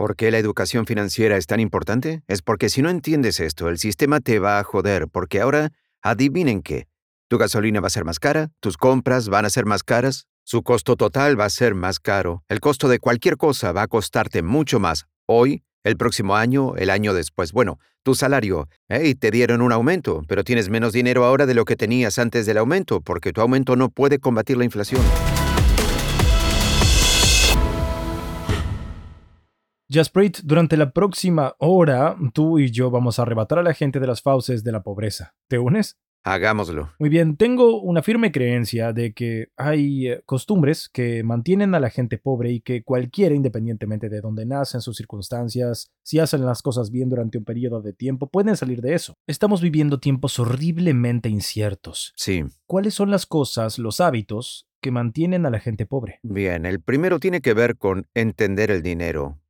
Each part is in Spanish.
¿Por qué la educación financiera es tan importante? Es porque si no entiendes esto, el sistema te va a joder, porque ahora, adivinen qué, tu gasolina va a ser más cara, tus compras van a ser más caras, su costo total va a ser más caro, el costo de cualquier cosa va a costarte mucho más hoy, el próximo año, el año después. Bueno, tu salario, hey, te dieron un aumento, pero tienes menos dinero ahora de lo que tenías antes del aumento, porque tu aumento no puede combatir la inflación. Jasprit, durante la próxima hora, tú y yo vamos a arrebatar a la gente de las fauces de la pobreza. ¿Te unes? Hagámoslo. Muy bien, tengo una firme creencia de que hay eh, costumbres que mantienen a la gente pobre y que cualquiera, independientemente de dónde nacen, sus circunstancias, si hacen las cosas bien durante un periodo de tiempo, pueden salir de eso. Estamos viviendo tiempos horriblemente inciertos. Sí. ¿Cuáles son las cosas, los hábitos que mantienen a la gente pobre? Bien, el primero tiene que ver con entender el dinero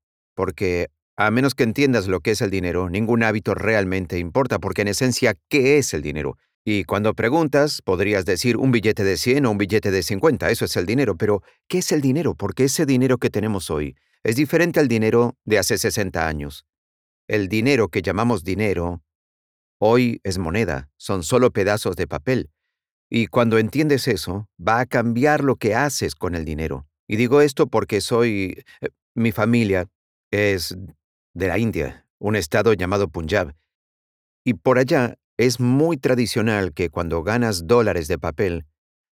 porque a menos que entiendas lo que es el dinero, ningún hábito realmente importa, porque en esencia, ¿qué es el dinero? Y cuando preguntas, podrías decir un billete de 100 o un billete de 50, eso es el dinero, pero ¿qué es el dinero? Porque ese dinero que tenemos hoy es diferente al dinero de hace 60 años. El dinero que llamamos dinero hoy es moneda, son solo pedazos de papel. Y cuando entiendes eso, va a cambiar lo que haces con el dinero. Y digo esto porque soy... Eh, mi familia es de la India, un estado llamado Punjab. Y por allá es muy tradicional que cuando ganas dólares de papel,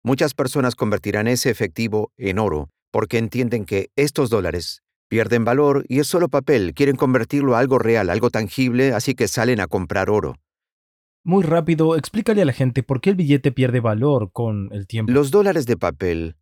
muchas personas convertirán ese efectivo en oro porque entienden que estos dólares pierden valor y es solo papel, quieren convertirlo a algo real, algo tangible, así que salen a comprar oro. Muy rápido, explícale a la gente por qué el billete pierde valor con el tiempo. Los dólares de papel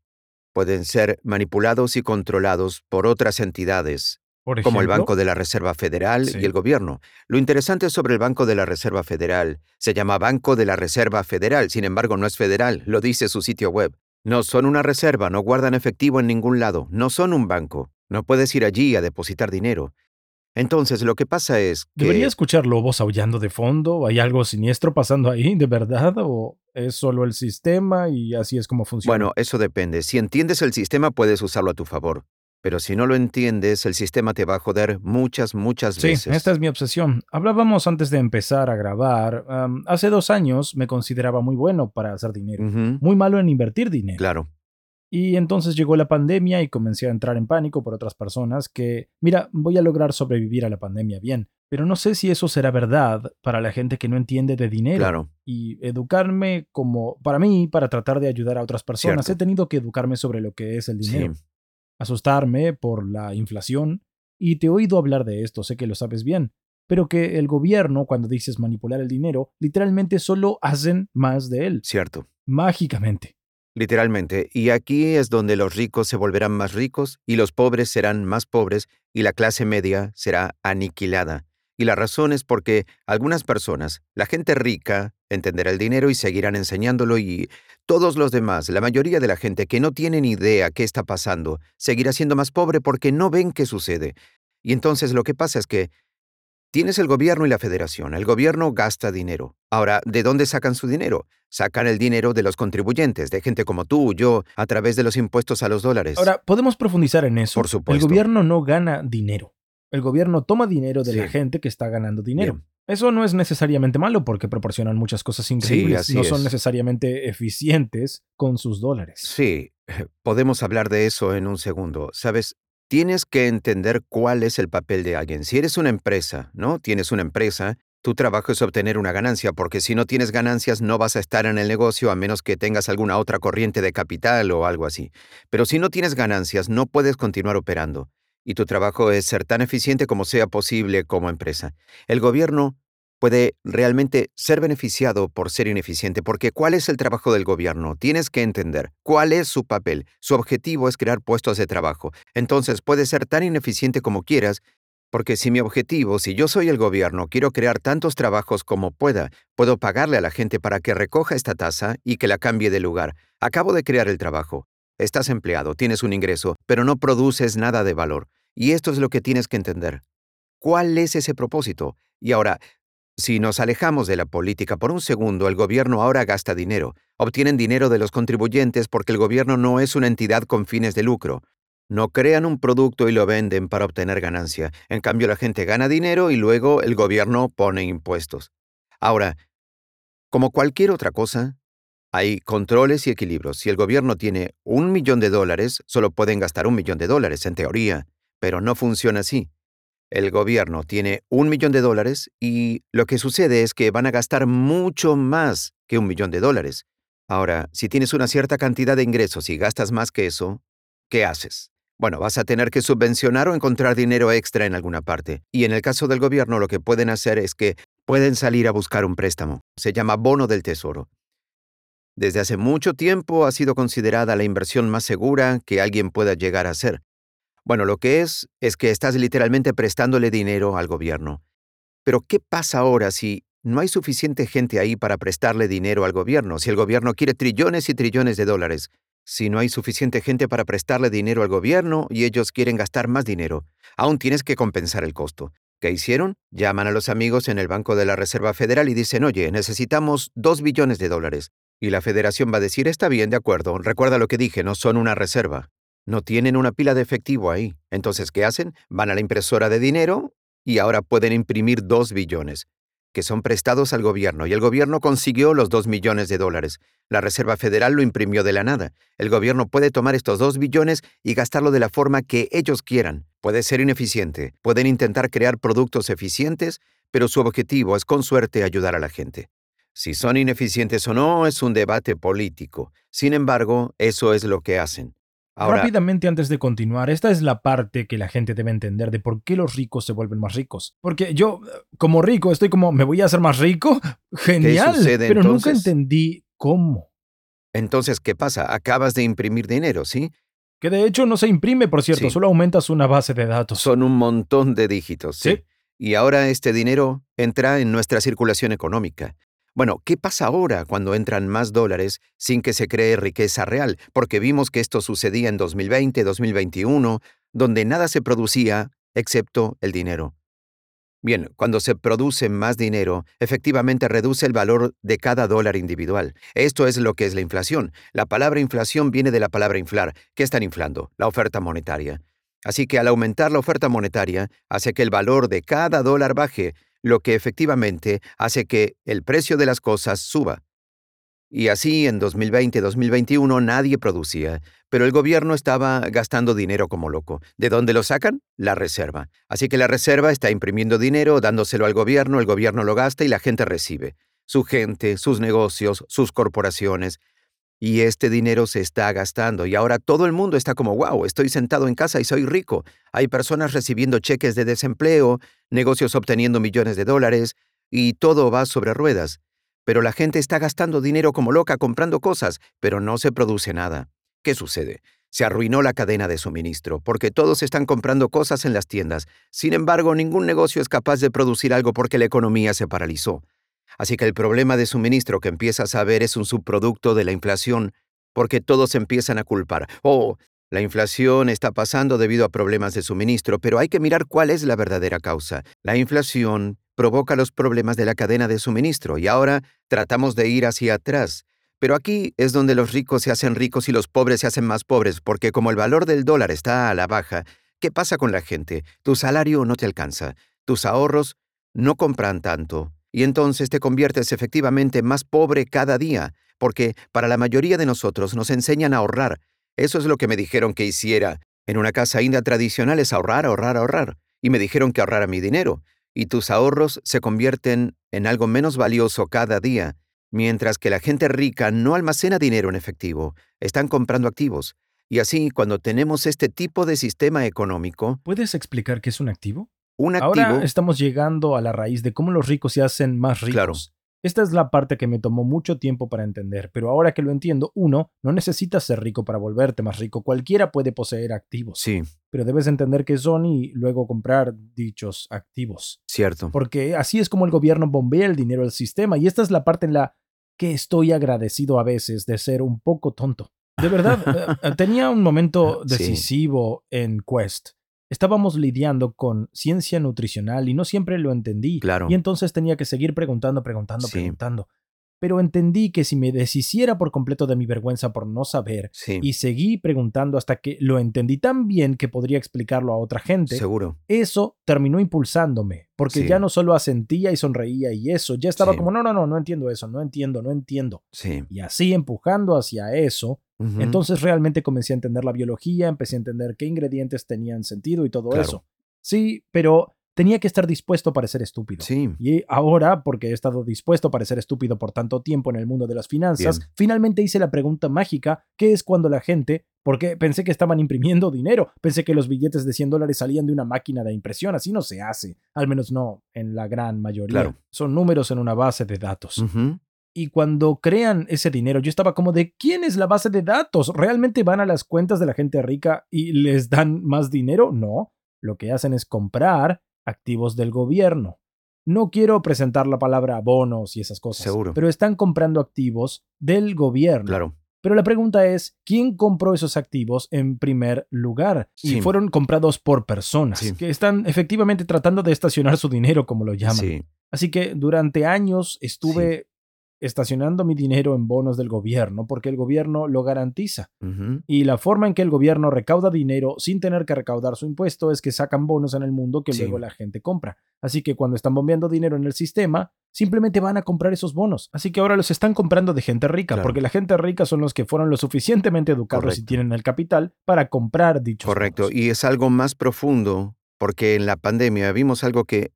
pueden ser manipulados y controlados por otras entidades como el Banco de la Reserva Federal y el gobierno. Lo interesante sobre el Banco de la Reserva Federal, se llama Banco de la Reserva Federal, sin embargo no es federal, lo dice su sitio web. No son una reserva, no guardan efectivo en ningún lado, no son un banco, no puedes ir allí a depositar dinero. Entonces lo que pasa es que... ¿Debería escuchar lobos aullando de fondo? ¿Hay algo siniestro pasando ahí, de verdad? ¿O es solo el sistema y así es como funciona? Bueno, eso depende. Si entiendes el sistema puedes usarlo a tu favor. Pero si no lo entiendes, el sistema te va a joder muchas, muchas veces. Sí, esta es mi obsesión. Hablábamos antes de empezar a grabar. hace dos años me consideraba muy bueno para hacer dinero, muy malo en invertir dinero. Claro. Y entonces llegó la pandemia y comencé a entrar en pánico por otras personas que, mira, voy a lograr sobrevivir a la pandemia bien, pero no sé si eso será verdad para la gente que no entiende de dinero. Claro. Y educarme como, para mí, para tratar de ayudar a otras personas, he tenido que educarme sobre lo que es el dinero. Sí asustarme por la inflación, y te he oído hablar de esto, sé que lo sabes bien, pero que el gobierno, cuando dices manipular el dinero, literalmente solo hacen más de él. Cierto. Mágicamente. Literalmente. Y aquí es donde los ricos se volverán más ricos y los pobres serán más pobres y la clase media será aniquilada. Y la razón es porque algunas personas, la gente rica, entenderá el dinero y seguirán enseñándolo y todos los demás, la mayoría de la gente que no tiene ni idea qué está pasando, seguirá siendo más pobre porque no ven qué sucede. Y entonces lo que pasa es que tienes el gobierno y la federación. El gobierno gasta dinero. Ahora, ¿de dónde sacan su dinero? Sacan el dinero de los contribuyentes, de gente como tú, yo, a través de los impuestos a los dólares. Ahora, podemos profundizar en eso. Por supuesto. El gobierno no gana dinero. El gobierno toma dinero de la gente que está ganando dinero. Eso no es necesariamente malo porque proporcionan muchas cosas increíbles. no son necesariamente eficientes con sus dólares. Sí, podemos hablar de eso en un segundo. Sabes, tienes que entender cuál es el papel de alguien. Si eres una empresa, ¿no? Tienes una empresa, tu trabajo es obtener una ganancia, porque si no tienes ganancias no vas a estar en el negocio a menos que tengas alguna otra corriente de capital o algo así. Pero si no tienes ganancias, no puedes continuar operando. Y tu trabajo es ser tan eficiente como sea posible como empresa. El gobierno puede realmente ser beneficiado por ser ineficiente, porque ¿cuál es el trabajo del gobierno? Tienes que entender cuál es su papel. Su objetivo es crear puestos de trabajo. Entonces puede ser tan ineficiente como quieras, porque si mi objetivo, si yo soy el gobierno, quiero crear tantos trabajos como pueda, puedo pagarle a la gente para que recoja esta tasa y que la cambie de lugar. Acabo de crear el trabajo. Estás empleado, tienes un ingreso, pero no produces nada de valor. Y esto es lo que tienes que entender. ¿Cuál es ese propósito? Y ahora, si nos alejamos de la política por un segundo, el gobierno ahora gasta dinero. Obtienen dinero de los contribuyentes porque el gobierno no es una entidad con fines de lucro. No crean un producto y lo venden para obtener ganancia. En cambio, la gente gana dinero y luego el gobierno pone impuestos. Ahora, como cualquier otra cosa, hay controles y equilibrios. Si el gobierno tiene un millón de dólares, solo pueden gastar un millón de dólares, en teoría, pero no funciona así el gobierno tiene un millón de dólares y lo que sucede es que van a gastar mucho más que un millón de dólares. Ahora, si tienes una cierta cantidad de ingresos y gastas más que eso, ¿qué haces? Bueno, vas a tener que subvencionar o encontrar dinero extra en alguna parte. Y en el caso del gobierno lo que pueden hacer es que pueden salir a buscar un préstamo. Se llama bono del tesoro. Desde hace mucho tiempo ha sido considerada la inversión más segura que alguien pueda llegar a hacer. Bueno, lo que es es que estás literalmente prestándole dinero al gobierno. Pero ¿qué pasa ahora si no hay suficiente gente ahí para prestarle dinero al gobierno? Si el gobierno quiere trillones y trillones de dólares. Si no hay suficiente gente para prestarle dinero al gobierno y ellos quieren gastar más dinero, aún tienes que compensar el costo. ¿Qué hicieron? Llaman a los amigos en el Banco de la Reserva Federal y dicen, oye, necesitamos dos billones de dólares. Y la federación va a decir, está bien, de acuerdo, recuerda lo que dije, no son una reserva. No tienen una pila de efectivo ahí. Entonces, ¿qué hacen? Van a la impresora de dinero y ahora pueden imprimir dos billones, que son prestados al gobierno, y el gobierno consiguió los dos millones de dólares. La Reserva Federal lo imprimió de la nada. El gobierno puede tomar estos dos billones y gastarlo de la forma que ellos quieran. Puede ser ineficiente, pueden intentar crear productos eficientes, pero su objetivo es con suerte ayudar a la gente. Si son ineficientes o no es un debate político. Sin embargo, eso es lo que hacen. Rápidamente antes de continuar, esta es la parte que la gente debe entender de por qué los ricos se vuelven más ricos. Porque yo, como rico, estoy como, ¿me voy a hacer más rico? Genial. pero nunca entendí cómo. Entonces, ¿qué pasa? Acabas de imprimir dinero, ¿sí? Que de hecho no se imprime, por cierto, solo aumentas una base de datos. Son un montón de dígitos, ¿sí? Y ahora este dinero entra en nuestra circulación económica. Bueno, ¿qué pasa ahora cuando entran más dólares sin que se cree riqueza real? Porque vimos que esto sucedía en 2020, 2021, donde nada se producía excepto el dinero. Bien, cuando se produce más dinero, efectivamente reduce el valor de cada dólar individual. Esto es lo que es la inflación. La palabra inflación viene de la palabra inflar. ¿Qué están inflando? La oferta monetaria. Así que al aumentar la oferta monetaria, hace que el valor de cada dólar baje, lo que efectivamente hace que el precio de las cosas suba. Y así en 2020-2021 nadie producía, pero el gobierno estaba gastando dinero como loco. ¿De dónde lo sacan? La reserva. Así que la reserva está imprimiendo dinero, dándoselo al gobierno, el gobierno lo gasta y la gente recibe. Su gente, sus negocios, sus corporaciones. Y este dinero se está gastando y ahora todo el mundo está como, wow, estoy sentado en casa y soy rico. Hay personas recibiendo cheques de desempleo, negocios obteniendo millones de dólares, y todo va sobre ruedas. Pero la gente está gastando dinero como loca comprando cosas, pero no se produce nada. ¿Qué sucede? Se arruinó la cadena de suministro, porque todos están comprando cosas en las tiendas. Sin embargo, ningún negocio es capaz de producir algo porque la economía se paralizó. Así que el problema de suministro que empiezas a ver es un subproducto de la inflación, porque todos empiezan a culpar. Oh, la inflación está pasando debido a problemas de suministro, pero hay que mirar cuál es la verdadera causa. La inflación provoca los problemas de la cadena de suministro y ahora tratamos de ir hacia atrás. Pero aquí es donde los ricos se hacen ricos y los pobres se hacen más pobres, porque como el valor del dólar está a la baja, ¿qué pasa con la gente? Tu salario no te alcanza, tus ahorros no compran tanto, y entonces te conviertes efectivamente más pobre cada día, porque para la mayoría de nosotros nos enseñan a ahorrar. Eso es lo que me dijeron que hiciera. En una casa india tradicional es ahorrar, ahorrar, ahorrar. Y me dijeron que ahorrara mi dinero. Y tus ahorros se convierten en algo menos valioso cada día, mientras que la gente rica no almacena dinero en efectivo, están comprando activos. Y así, cuando tenemos este tipo de sistema económico... ¿Puedes explicar qué es un activo? Un activo... Ahora estamos llegando a la raíz de cómo los ricos se hacen más ricos. Claro. Esta es la parte que me tomó mucho tiempo para entender, pero ahora que lo entiendo, uno, no necesitas ser rico para volverte más rico, cualquiera puede poseer activos. Sí. Pero debes entender qué son y luego comprar dichos activos. Cierto. Porque así es como el gobierno bombea el dinero al sistema y esta es la parte en la que estoy agradecido a veces de ser un poco tonto. De verdad, eh, tenía un momento decisivo en Quest estábamos lidiando con ciencia nutricional y no siempre lo entendí. Claro. Y entonces tenía que seguir preguntando, preguntando, preguntando. Pero entendí que si me deshiciera por completo de mi vergüenza por no saber y seguí preguntando hasta que lo entendí tan bien que podría explicarlo a otra gente, Seguro. eso terminó impulsándome, porque ya no solo asentía y sonreía y eso, ya estaba como, no, no, no, no entiendo eso, no entiendo, no entiendo. Sí. Y así empujando hacia eso, entonces realmente comencé a entender la biología, empecé a entender qué ingredientes tenían sentido y todo eso. Sí, pero tenía que estar dispuesto a parecer estúpido. Sí. Y ahora, porque he estado dispuesto a parecer estúpido por tanto tiempo en el mundo de las finanzas, finalmente hice la pregunta mágica, ¿qué es cuando la gente, porque pensé que estaban imprimiendo dinero, pensé que los billetes de 100 dólares salían de una máquina de impresión, así no se hace, al menos no en la gran mayoría. Son números en una base de datos. Y cuando crean ese dinero, yo estaba como de, ¿quién es la base de datos? ¿Realmente van a las cuentas de la gente rica y les dan más dinero? No. Lo que hacen es comprar activos del gobierno. No quiero presentar la palabra bonos y esas cosas. Seguro. Pero están comprando activos del gobierno. Claro. Pero la pregunta es, ¿quién compró esos activos en primer lugar? Y fueron comprados por personas que están efectivamente tratando de estacionar su dinero, como lo llaman. Sí. Así que durante años estuve estacionando mi dinero en bonos del gobierno porque el gobierno lo garantiza. Y la forma en que el gobierno recauda dinero sin tener que recaudar su impuesto es que sacan bonos en el mundo que luego la gente compra. Así que cuando están bombeando dinero en el sistema, simplemente van a comprar esos bonos. Así que ahora los están comprando de gente rica, porque la gente rica son los que fueron lo suficientemente educados y tienen el capital para comprar dichos Correcto, y es algo más profundo, porque en la pandemia vimos algo que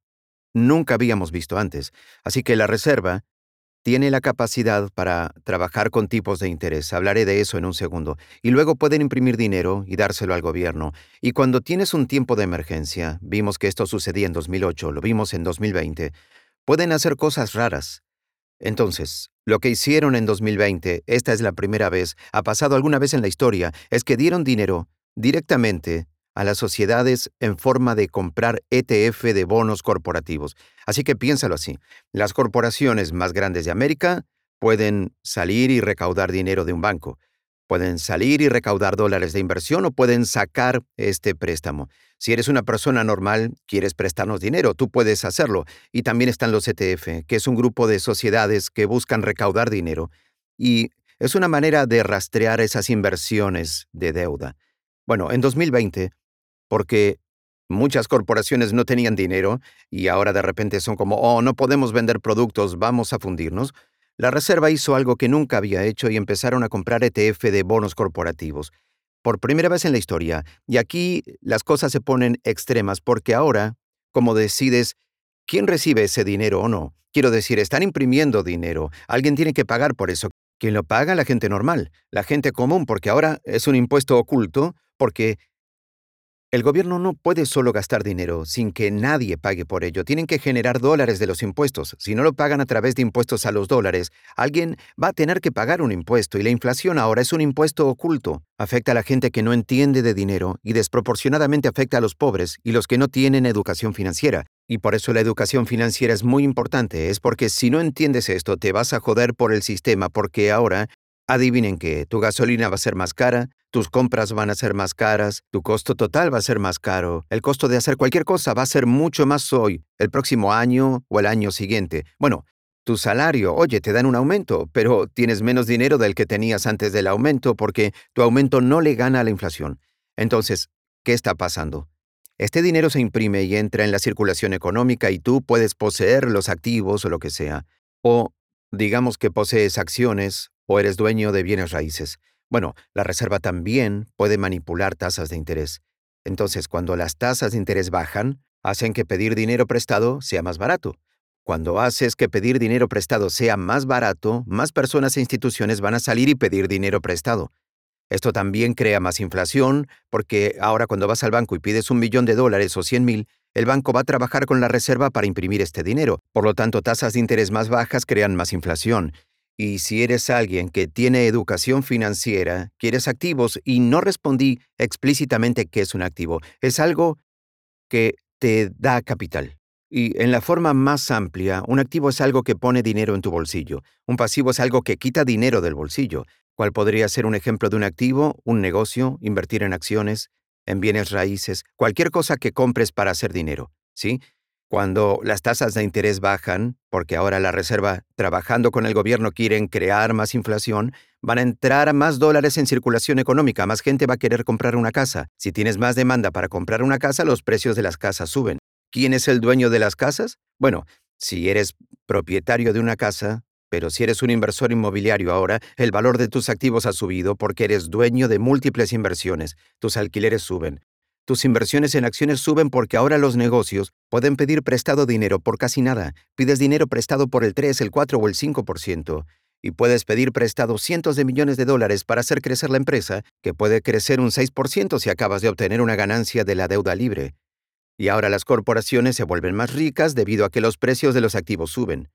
nunca habíamos visto antes. Así que la reserva tiene la capacidad para trabajar con tipos de interés. Hablaré de eso en un segundo. Y luego pueden imprimir dinero y dárselo al gobierno. Y cuando tienes un tiempo de emergencia, vimos que esto sucedía en 2008, lo vimos en 2020, pueden hacer cosas raras. Entonces, lo que hicieron en 2020, esta es la primera vez, ha pasado alguna vez en la historia, es que dieron dinero directamente a las sociedades en forma de comprar ETF de bonos corporativos. Así que piénsalo así. Las corporaciones más grandes de América pueden salir y recaudar dinero de un banco. Pueden salir y recaudar dólares de inversión o pueden sacar este préstamo. Si eres una persona normal, quieres prestarnos dinero, tú puedes hacerlo. Y también están los ETF, que es un grupo de sociedades que buscan recaudar dinero. Y es una manera de rastrear esas inversiones de deuda. Bueno, en 2020, porque muchas corporaciones no tenían dinero y ahora de repente son como, oh, no podemos vender productos, vamos a fundirnos. La Reserva hizo algo que nunca había hecho y empezaron a comprar ETF de bonos corporativos. Por primera vez en la historia. Y aquí las cosas se ponen extremas porque ahora, como decides quién recibe ese dinero o no, quiero decir, están imprimiendo dinero. Alguien tiene que pagar por eso. ¿Quién lo paga? La gente normal, la gente común, porque ahora es un impuesto oculto, porque el gobierno no puede solo gastar dinero sin que nadie pague por ello. Tienen que generar dólares de los impuestos. Si no lo pagan a través de impuestos a los dólares, alguien va a tener que pagar un impuesto y la inflación ahora es un impuesto oculto. Afecta a la gente que no entiende de dinero y desproporcionadamente afecta a los pobres y los que no tienen educación financiera. Y por eso la educación financiera es muy importante, es porque si no entiendes esto te vas a joder por el sistema porque ahora Adivinen que tu gasolina va a ser más cara, tus compras van a ser más caras, tu costo total va a ser más caro, el costo de hacer cualquier cosa va a ser mucho más hoy, el próximo año o el año siguiente. Bueno, tu salario, oye, te dan un aumento, pero tienes menos dinero del que tenías antes del aumento porque tu aumento no le gana a la inflación. Entonces, ¿qué está pasando? Este dinero se imprime y entra en la circulación económica y tú puedes poseer los activos o lo que sea. O digamos que posees acciones o eres dueño de bienes raíces. Bueno, la reserva también puede manipular tasas de interés. Entonces, cuando las tasas de interés bajan, hacen que pedir dinero prestado sea más barato. Cuando haces que pedir dinero prestado sea más barato, más personas e instituciones van a salir y pedir dinero prestado. Esto también crea más inflación, porque ahora cuando vas al banco y pides un millón de dólares o cien mil, el banco va a trabajar con la reserva para imprimir este dinero. Por lo tanto, tasas de interés más bajas crean más inflación. Y si eres alguien que tiene educación financiera, quieres activos, y no respondí explícitamente qué es un activo, es algo que te da capital. Y en la forma más amplia, un activo es algo que pone dinero en tu bolsillo. Un pasivo es algo que quita dinero del bolsillo. ¿Cuál podría ser un ejemplo de un activo? Un negocio, invertir en acciones, en bienes raíces, cualquier cosa que compres para hacer dinero. ¿Sí? Cuando las tasas de interés bajan, porque ahora la Reserva, trabajando con el gobierno, quieren crear más inflación, van a entrar más dólares en circulación económica, más gente va a querer comprar una casa. Si tienes más demanda para comprar una casa, los precios de las casas suben. ¿Quién es el dueño de las casas? Bueno, si eres propietario de una casa, pero si eres un inversor inmobiliario ahora, el valor de tus activos ha subido porque eres dueño de múltiples inversiones. Tus alquileres suben. Tus inversiones en acciones suben porque ahora los negocios pueden pedir prestado dinero por casi nada. Pides dinero prestado por el 3, el 4 o el 5%. Y puedes pedir prestado cientos de millones de dólares para hacer crecer la empresa, que puede crecer un 6% si acabas de obtener una ganancia de la deuda libre. Y ahora las corporaciones se vuelven más ricas debido a que los precios de los activos suben.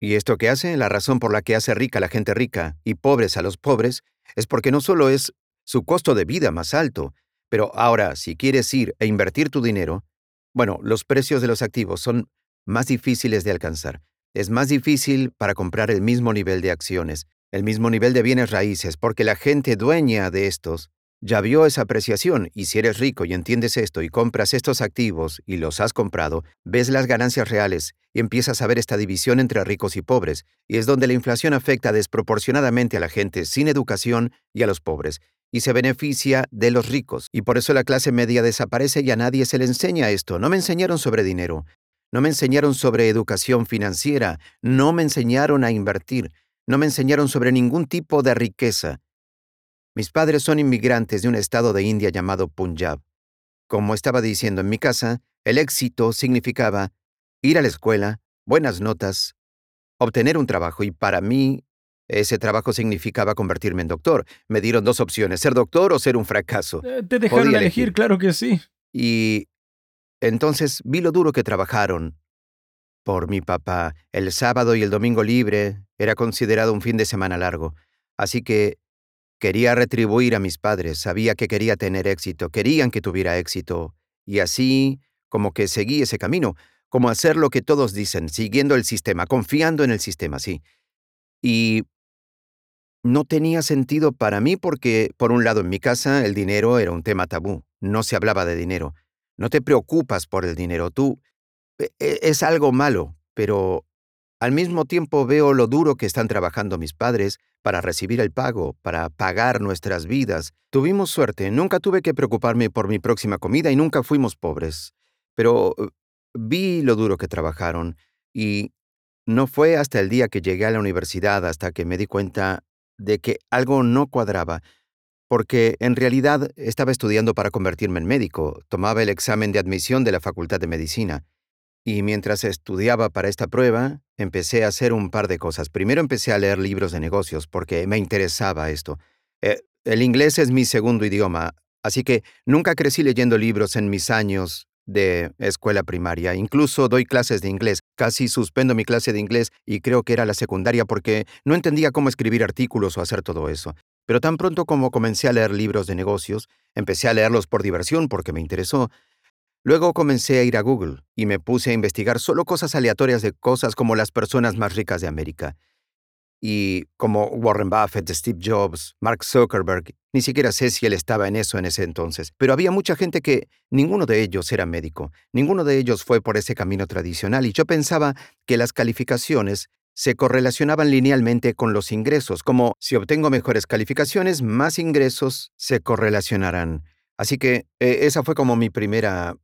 ¿Y esto qué hace? La razón por la que hace rica a la gente rica y pobres a los pobres es porque no solo es su costo de vida más alto, pero ahora si quieres ir e invertir tu dinero, bueno, los precios de los activos son más difíciles de alcanzar. Es más difícil para comprar el mismo nivel de acciones, el mismo nivel de bienes raíces, porque la gente dueña de estos ya vio esa apreciación y si eres rico y entiendes esto y compras estos activos y los has comprado, ves las ganancias reales y empiezas a ver esta división entre ricos y pobres, y es donde la inflación afecta desproporcionadamente a la gente sin educación y a los pobres, y se beneficia de los ricos, y por eso la clase media desaparece y a nadie se le enseña esto. No me enseñaron sobre dinero, no me enseñaron sobre educación financiera, no me enseñaron a invertir, no me enseñaron sobre ningún tipo de riqueza. Mis padres son inmigrantes de un estado de India llamado Punjab. Como estaba diciendo en mi casa, el éxito significaba ir a la escuela, buenas notas, obtener un trabajo y para mí ese trabajo significaba convertirme en doctor. Me dieron dos opciones, ser doctor o ser un fracaso. Eh, te dejaron elegir, claro que sí. Y entonces vi lo duro que trabajaron por mi papá. El sábado y el domingo libre era considerado un fin de semana largo. Así que Quería retribuir a mis padres, sabía que quería tener éxito, querían que tuviera éxito, y así como que seguí ese camino, como hacer lo que todos dicen, siguiendo el sistema, confiando en el sistema, sí. Y no tenía sentido para mí porque, por un lado, en mi casa el dinero era un tema tabú, no se hablaba de dinero. No te preocupas por el dinero, tú... E, e, es algo malo, pero al mismo tiempo veo lo duro que están trabajando mis padres para recibir el pago, para pagar nuestras vidas. Tuvimos suerte, nunca tuve que preocuparme por mi próxima comida y nunca fuimos pobres. Pero eh, vi lo duro que trabajaron y no fue hasta el día que llegué a la universidad hasta que me di cuenta de que algo no cuadraba, porque en realidad estaba estudiando para convertirme en médico, tomaba el examen de admisión de la Facultad de Medicina. Y mientras estudiaba para esta prueba, empecé a hacer un par de cosas. Primero empecé a leer libros de negocios porque me interesaba esto. Eh, el inglés es mi segundo idioma, así que nunca crecí leyendo libros en mis años de escuela primaria. Incluso doy clases de inglés. Casi suspendo mi clase de inglés y creo que era la secundaria porque no entendía cómo escribir artículos o hacer todo eso. Pero tan pronto como comencé a leer libros de negocios, empecé a leerlos por diversión porque me interesó, Luego comencé a ir a Google y me puse a investigar solo cosas aleatorias de cosas como las personas más ricas de América. Y como Warren Buffett, Steve Jobs, Mark Zuckerberg, ni siquiera sé si él estaba en eso en ese entonces, pero había mucha gente que ninguno de ellos era médico, ninguno de ellos fue por ese camino tradicional y yo pensaba que las calificaciones se correlacionaban linealmente con los ingresos, como si obtengo mejores calificaciones, más ingresos se correlacionarán. Así que eh, esa fue como mi primera...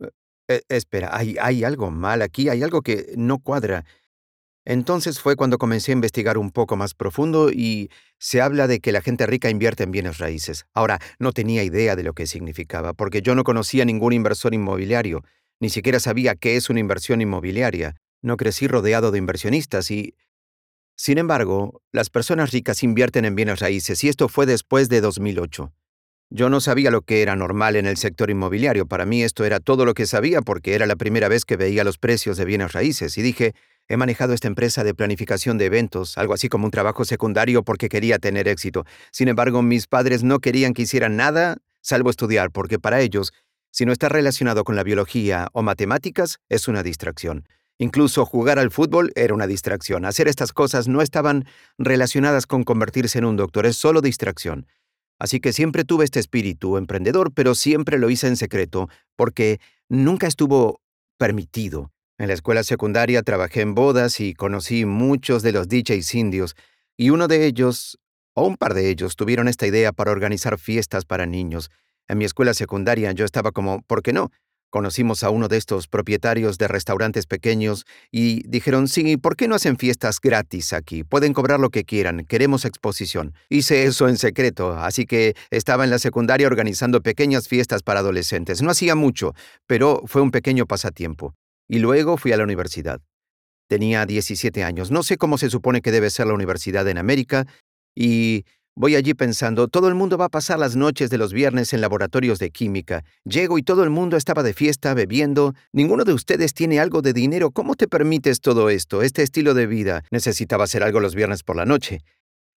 Eh, espera, hay, hay algo mal aquí, hay algo que no cuadra. Entonces fue cuando comencé a investigar un poco más profundo y se habla de que la gente rica invierte en bienes raíces. Ahora, no tenía idea de lo que significaba, porque yo no conocía ningún inversor inmobiliario, ni siquiera sabía qué es una inversión inmobiliaria. No crecí rodeado de inversionistas y... Sin embargo, las personas ricas invierten en bienes raíces y esto fue después de 2008. Yo no sabía lo que era normal en el sector inmobiliario, para mí esto era todo lo que sabía porque era la primera vez que veía los precios de bienes raíces y dije, He manejado esta empresa de planificación de eventos, algo así como un trabajo secundario porque quería tener éxito. Sin embargo, mis padres no querían que hiciera nada salvo estudiar, porque para ellos, si no está relacionado con la biología o matemáticas, es una distracción. Incluso jugar al fútbol era una distracción. Hacer estas cosas no estaban relacionadas con convertirse en un doctor, es solo distracción. Así que siempre tuve este espíritu emprendedor, pero siempre lo hice en secreto, porque nunca estuvo permitido. En la escuela secundaria trabajé en bodas y conocí muchos de los DJs indios, y uno de ellos, o un par de ellos, tuvieron esta idea para organizar fiestas para niños. En mi escuela secundaria yo estaba como, ¿por qué no? Conocimos a uno de estos propietarios de restaurantes pequeños y dijeron, sí, ¿por qué no hacen fiestas gratis aquí? Pueden cobrar lo que quieran, queremos exposición. Hice eso en secreto, así que estaba en la secundaria organizando pequeñas fiestas para adolescentes. No hacía mucho, pero fue un pequeño pasatiempo. Y luego fui a la universidad. Tenía 17 años. No sé cómo se supone que debe ser la universidad en América. Y voy allí pensando, todo el mundo va a pasar las noches de los viernes en laboratorios de química. Llego y todo el mundo estaba de fiesta, bebiendo. Ninguno de ustedes tiene algo de dinero. ¿Cómo te permites todo esto, este estilo de vida? Necesitaba hacer algo los viernes por la noche.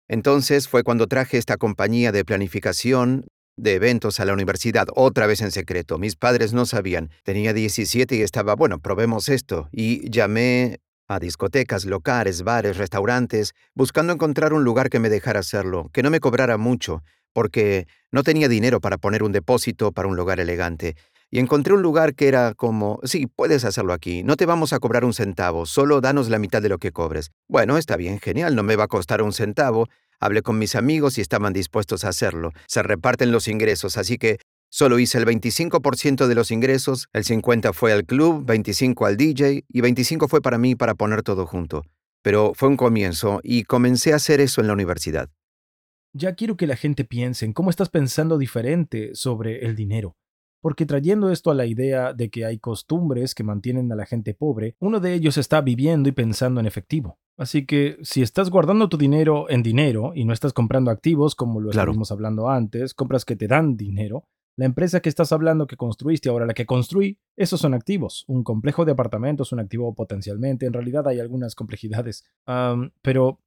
Entonces fue cuando traje esta compañía de planificación de eventos a la universidad, otra vez en secreto. Mis padres no sabían. Tenía 17 y estaba, bueno, probemos esto. Y llamé a discotecas, locales, bares, restaurantes, buscando encontrar un lugar que me dejara hacerlo, que no me cobrara mucho, porque no tenía dinero para poner un depósito para un lugar elegante. Y encontré un lugar que era como, sí, puedes hacerlo aquí, no te vamos a cobrar un centavo, solo danos la mitad de lo que cobres. Bueno, está bien, genial, no me va a costar un centavo, Hablé con mis amigos y estaban dispuestos a hacerlo. Se reparten los ingresos, así que solo hice el 25% de los ingresos, el 50% fue al club, 25% al DJ y 25% fue para mí para poner todo junto. Pero fue un comienzo y comencé a hacer eso en la universidad. Ya quiero que la gente piense en cómo estás pensando diferente sobre el dinero. Porque trayendo esto a la idea de que hay costumbres que mantienen a la gente pobre, uno de ellos está viviendo y pensando en efectivo. Así que si estás guardando tu dinero en dinero y no estás comprando activos como lo estuvimos hablando antes, compras que te dan dinero, la empresa que estás hablando que construiste, ahora la que construí, esos son activos. Un complejo de apartamentos, un activo potencialmente. En realidad hay algunas complejidades. pero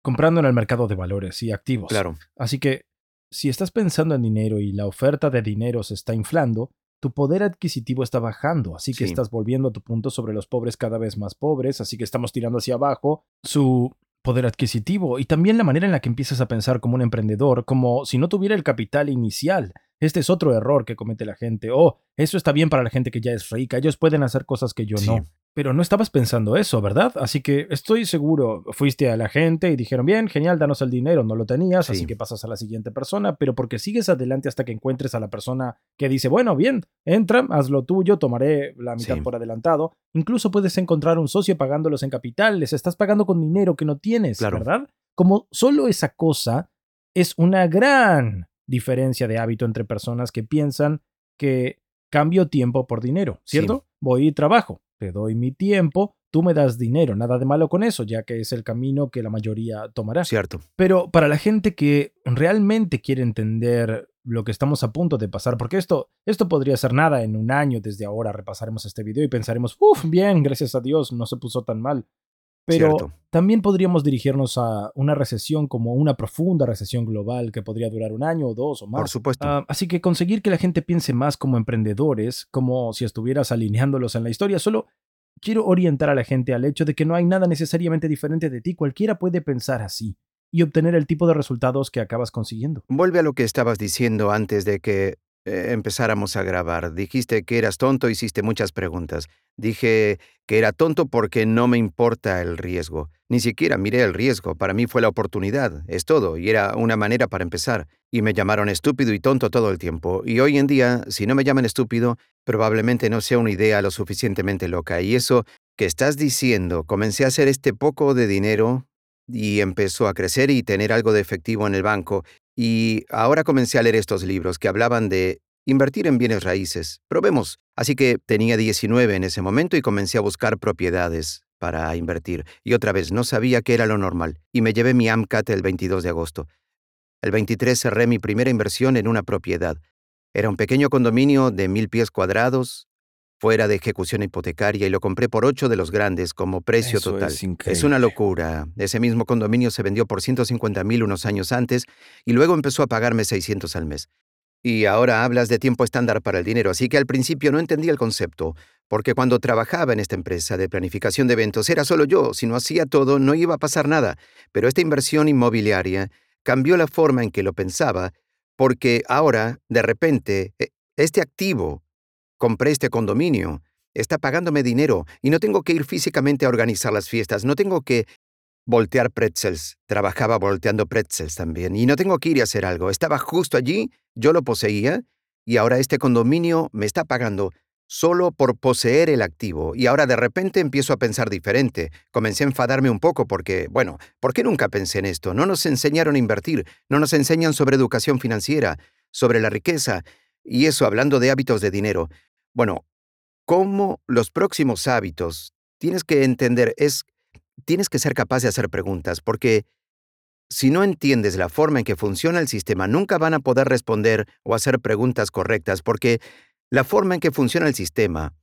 comprando en el mercado de valores y activos. Claro. Así que si estás pensando en dinero y la oferta de dinero se está inflando, tu poder adquisitivo está bajando, así que estás volviendo a tu punto sobre los pobres cada vez más pobres, así que estamos tirando hacia abajo su poder adquisitivo y también la manera en la que empiezas a pensar como un emprendedor, como si no tuviera el capital inicial. Este es otro error que comete la gente. Oh, eso está bien para la gente que ya es rica, ellos pueden hacer cosas que yo no. Pero no estabas pensando eso, ¿verdad? Así que estoy seguro, fuiste a la gente y dijeron, bien, genial, danos el dinero, no lo tenías, así que pasas a la siguiente persona, pero porque sigues adelante hasta que encuentres a la persona que dice, bueno, bien, entra, haz lo tuyo, tomaré la mitad por adelantado. Incluso puedes encontrar un socio pagándolos en capital, les estás pagando con dinero que no tienes, ¿verdad? Como solo esa cosa es una gran diferencia de hábito entre personas que piensan que cambio tiempo por dinero, ¿cierto? Voy y trabajo te doy mi tiempo, tú me das dinero, nada de malo con eso, ya que es el camino que la mayoría tomará. Cierto. Pero para la gente que realmente quiere entender lo que estamos a punto de pasar, porque esto, esto podría ser nada en un año desde ahora, repasaremos este video y pensaremos, uff, bien, gracias a Dios, no se puso tan mal. Pero también podríamos dirigirnos a una recesión como una profunda recesión global que podría durar un año o dos o más. Por supuesto. Ah, así que conseguir que la gente piense más como emprendedores, como si estuvieras alineándolos en la historia, solo quiero orientar a la gente al hecho de que no hay nada necesariamente diferente de ti, cualquiera puede pensar así y obtener el tipo de resultados que acabas consiguiendo. Vuelve a lo que estabas diciendo antes de que eh, empezáramos a grabar. Dijiste que eras tonto, hiciste muchas preguntas. Dije que era tonto porque no me importa el riesgo. Ni siquiera miré el riesgo, para mí fue la oportunidad, es todo, y era una manera para empezar. Y me llamaron estúpido y tonto todo el tiempo. Y hoy en día, si no me llaman estúpido, probablemente no sea una idea lo suficientemente loca, y eso ¿Qué estás diciendo? Comencé a hacer este poco de dinero y empezó a crecer y tener algo de efectivo en el banco. Y ahora comencé a leer estos libros que hablaban de invertir en bienes raíces. Probemos. Así que tenía 19 en ese momento y comencé a buscar propiedades para invertir. Y otra vez, no sabía qué era lo normal. Y me llevé mi AMCAT el 22 de agosto. El 23 cerré mi primera inversión en una propiedad. Era un pequeño condominio de mil pies cuadrados, fuera de ejecución hipotecaria y lo compré por ocho de los grandes como precio total. Es, una locura. Ese mismo condominio se vendió por 150 mil unos años antes y luego empezó a pagarme 600 al mes. Y ahora hablas de tiempo estándar para el dinero, así que al principio no entendía el concepto, porque cuando trabajaba en esta empresa de planificación de eventos era solo yo, si no hacía todo no iba a pasar nada, pero esta inversión inmobiliaria cambió la forma en que lo pensaba, porque ahora, de repente, e, este activo Compré este condominio. Está pagándome dinero y no tengo que ir físicamente a organizar las fiestas. No tengo que voltear pretzels. Trabajaba volteando pretzels también. Y no tengo que ir a hacer algo. Estaba justo allí, yo lo poseía y ahora este condominio me está pagando solo por poseer el activo. Y ahora de repente empiezo a pensar diferente. Comencé a enfadarme un poco porque, bueno, ¿por qué nunca pensé en esto? No nos enseñaron a invertir, no nos enseñan sobre educación financiera, sobre la riqueza. Y eso hablando de hábitos de dinero. Bueno, ¿cómo los próximos hábitos tienes que entender es, tienes que ser capaz de hacer preguntas, porque si no entiendes la forma en que funciona el sistema, nunca van a poder responder o hacer preguntas correctas, porque la forma en que funciona el sistema,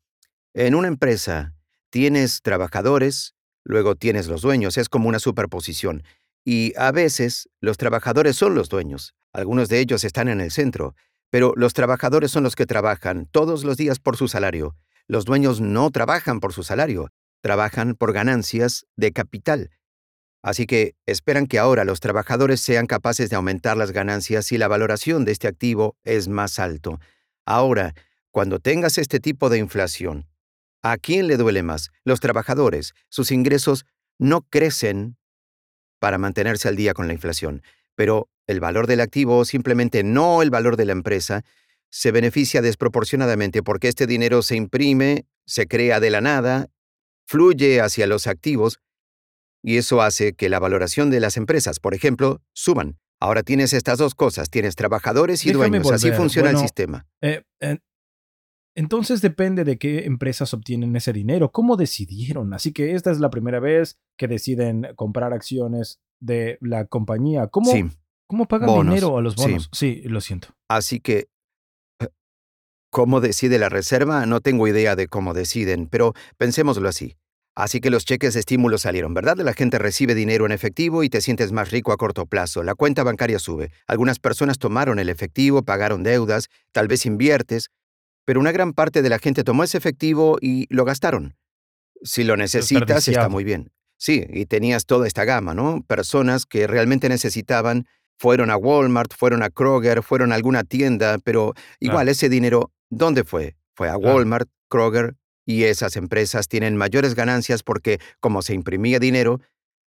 en una empresa, tienes trabajadores, luego tienes los dueños, es como una superposición. Y a veces los trabajadores son los dueños, algunos de ellos están en el centro, pero los trabajadores son los que trabajan todos los días por su salario. Los dueños no trabajan por su salario, trabajan por ganancias de capital. Así que esperan que ahora los trabajadores sean capaces de aumentar las ganancias y la valoración de este activo es más alto. Ahora, cuando tengas este tipo de inflación, ¿a quién le duele más? Los trabajadores. Sus ingresos no crecen para mantenerse al día con la inflación, pero el valor del activo o simplemente no el valor de la empresa, se beneficia desproporcionadamente porque este dinero se imprime, se crea de la nada, fluye hacia los activos, y eso hace que la valoración de las empresas, por ejemplo, suban. Ahora tienes estas dos cosas, tienes trabajadores y dueños, así funciona el sistema. Eh, entonces depende de qué empresas obtienen ese dinero, cómo decidieron. Así que esta es la primera vez que deciden comprar acciones de la compañía. ¿Cómo, ¿cómo pagan dinero a los bonos? Sí. lo siento. Así que, eh, ¿cómo decide la reserva? No tengo idea de cómo deciden, pero pensémoslo así. Así que los cheques de estímulo salieron, ¿verdad? La gente recibe dinero en efectivo y te sientes más rico a corto plazo. La cuenta bancaria sube. Algunas personas tomaron el efectivo, pagaron deudas, tal vez inviertes, pero una gran parte de la gente tomó ese efectivo y lo gastaron. Si lo necesitas, está muy bien. Sí, y tenías toda esta gama, ¿no? Personas que realmente necesitaban, fueron a Walmart, fueron a Kroger, fueron a alguna tienda, pero igual ese dinero, ¿dónde fue? Fue a Walmart, Kroger, y esas empresas tienen mayores ganancias porque, como se imprimía dinero,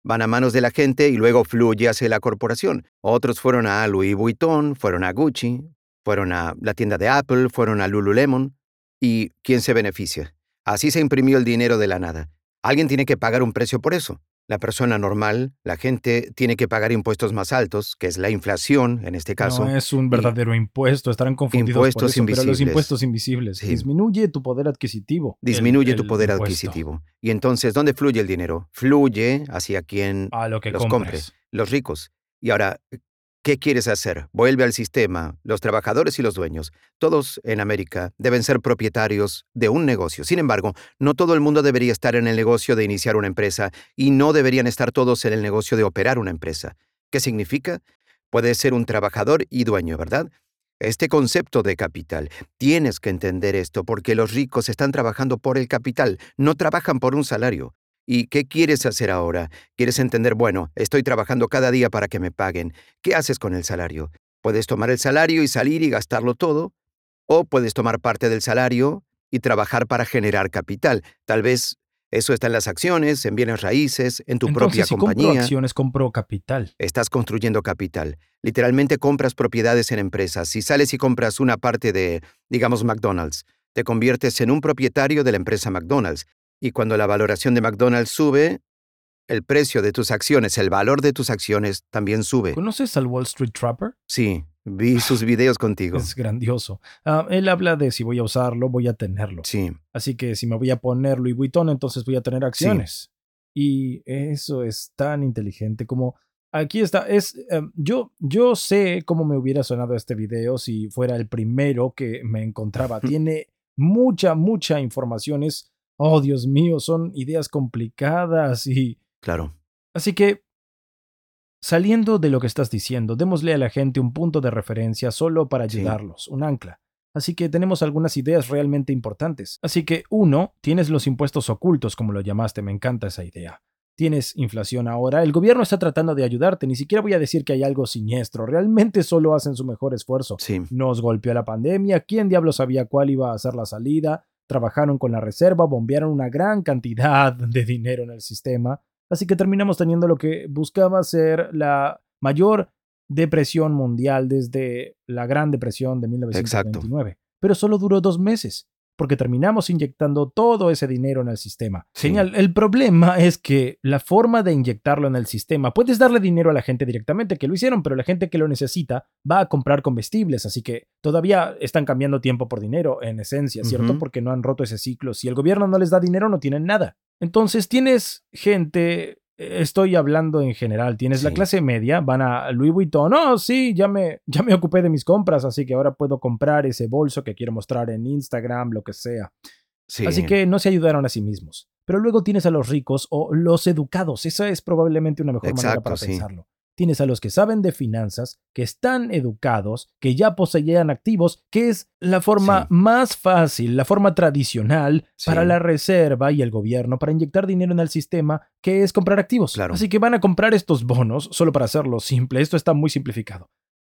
van a manos de la gente y luego fluye hacia la corporación. Otros fueron a Louis Vuitton, fueron a Gucci, fueron a la tienda de Apple, fueron a Lululemon. ¿Y quién se beneficia? Así se imprimió el dinero de la nada. Alguien tiene que pagar un precio por eso. La persona normal, la gente, tiene que pagar impuestos más altos, que es la inflación en este caso. No es un verdadero impuesto, estarán confundidos impuestos por eso, pero los impuestos invisibles. Disminuye tu poder adquisitivo. Disminuye tu poder adquisitivo. Y entonces, ¿dónde fluye el dinero? Fluye hacia quien los compre, los ricos. Y ahora, ¿Qué quieres hacer? Vuelve al sistema. Los trabajadores y los dueños, todos en América, deben ser propietarios de un negocio. Sin embargo, no todo el mundo debería estar en el negocio de iniciar una empresa y no deberían estar todos en el negocio de operar una empresa. ¿Qué significa? Puedes ser un trabajador y dueño, ¿verdad? Este concepto de capital, tienes que entender esto porque los ricos están trabajando por el capital, no trabajan por un salario. ¿Y qué quieres hacer ahora? ¿Quieres entender, bueno, estoy trabajando cada día para que me paguen? ¿Qué haces con el salario? Puedes tomar el salario y salir y gastarlo todo, o puedes tomar parte del salario y trabajar para generar capital. Tal vez eso está en las acciones, en bienes raíces, en tu propia si compañía. Compro acciones, compro capital. Estás construyendo capital. Literalmente compras propiedades en empresas. Si sales y compras una parte de, digamos, McDonald's, te conviertes en un propietario de la empresa McDonald's. Y cuando la valoración de McDonald's sube, el precio de tus acciones, el valor de tus acciones también sube. ¿Conoces al Wall Street Trapper? Sí, vi sus videos contigo. Es grandioso. Ah, él habla de si voy a usarlo, voy a tenerlo. Sí. Así que si me voy a poner Louis Vuitton, entonces voy a tener acciones. Y eso es tan inteligente como aquí está. Es em, yo yo sé cómo me hubiera sonado este video si fuera el primero que me encontraba. Tiene mucha mucha información. Es oh Dios mío, son ideas complicadas y claro. Así que Saliendo de lo que estás diciendo, démosle a la gente un punto de referencia solo para ayudarlos, un ancla. Así que tenemos algunas ideas realmente importantes. Así que, uno, tienes los impuestos ocultos, como lo llamaste, me encanta esa idea. Tienes inflación ahora, el gobierno está tratando de ayudarte, ni siquiera voy a decir que hay algo siniestro, realmente solo hacen su mejor esfuerzo. Sí. Nos golpeó la pandemia, ¿quién diablo sabía cuál iba a ser la salida? Trabajaron con la reserva, bombearon una gran cantidad de dinero en el sistema, así que terminamos teniendo lo que buscaba ser la mayor depresión mundial desde la Gran Depresión de 1929. Pero solo duró dos meses, porque terminamos inyectando todo ese dinero en el sistema. Genial. El problema es que la forma de inyectarlo en el sistema, puedes darle dinero a la gente directamente que lo hicieron, pero la gente que lo necesita va a comprar comestibles, así que todavía están cambiando tiempo por dinero, en esencia, ¿cierto? Porque no han roto ese ciclo. Si el gobierno no les da dinero, no tienen nada. Entonces tienes gente estoy hablando en general. Tienes la clase media, van a Louis Vuitton. No, sí, ya me, ya me ocupé de mis compras, así que ahora puedo comprar ese bolso que quiero mostrar en Instagram, lo que sea. Así que no se ayudaron a sí mismos. Pero luego tienes a los ricos o los educados. Esa es probablemente una mejor manera para pensarlo. Tienes a los que saben de finanzas, que están educados, que ya poseían activos, que es la forma más fácil, la forma tradicional para la reserva y el gobierno para inyectar dinero en el sistema, que es comprar activos. Así que van a comprar estos bonos, solo para hacerlo simple, esto está muy simplificado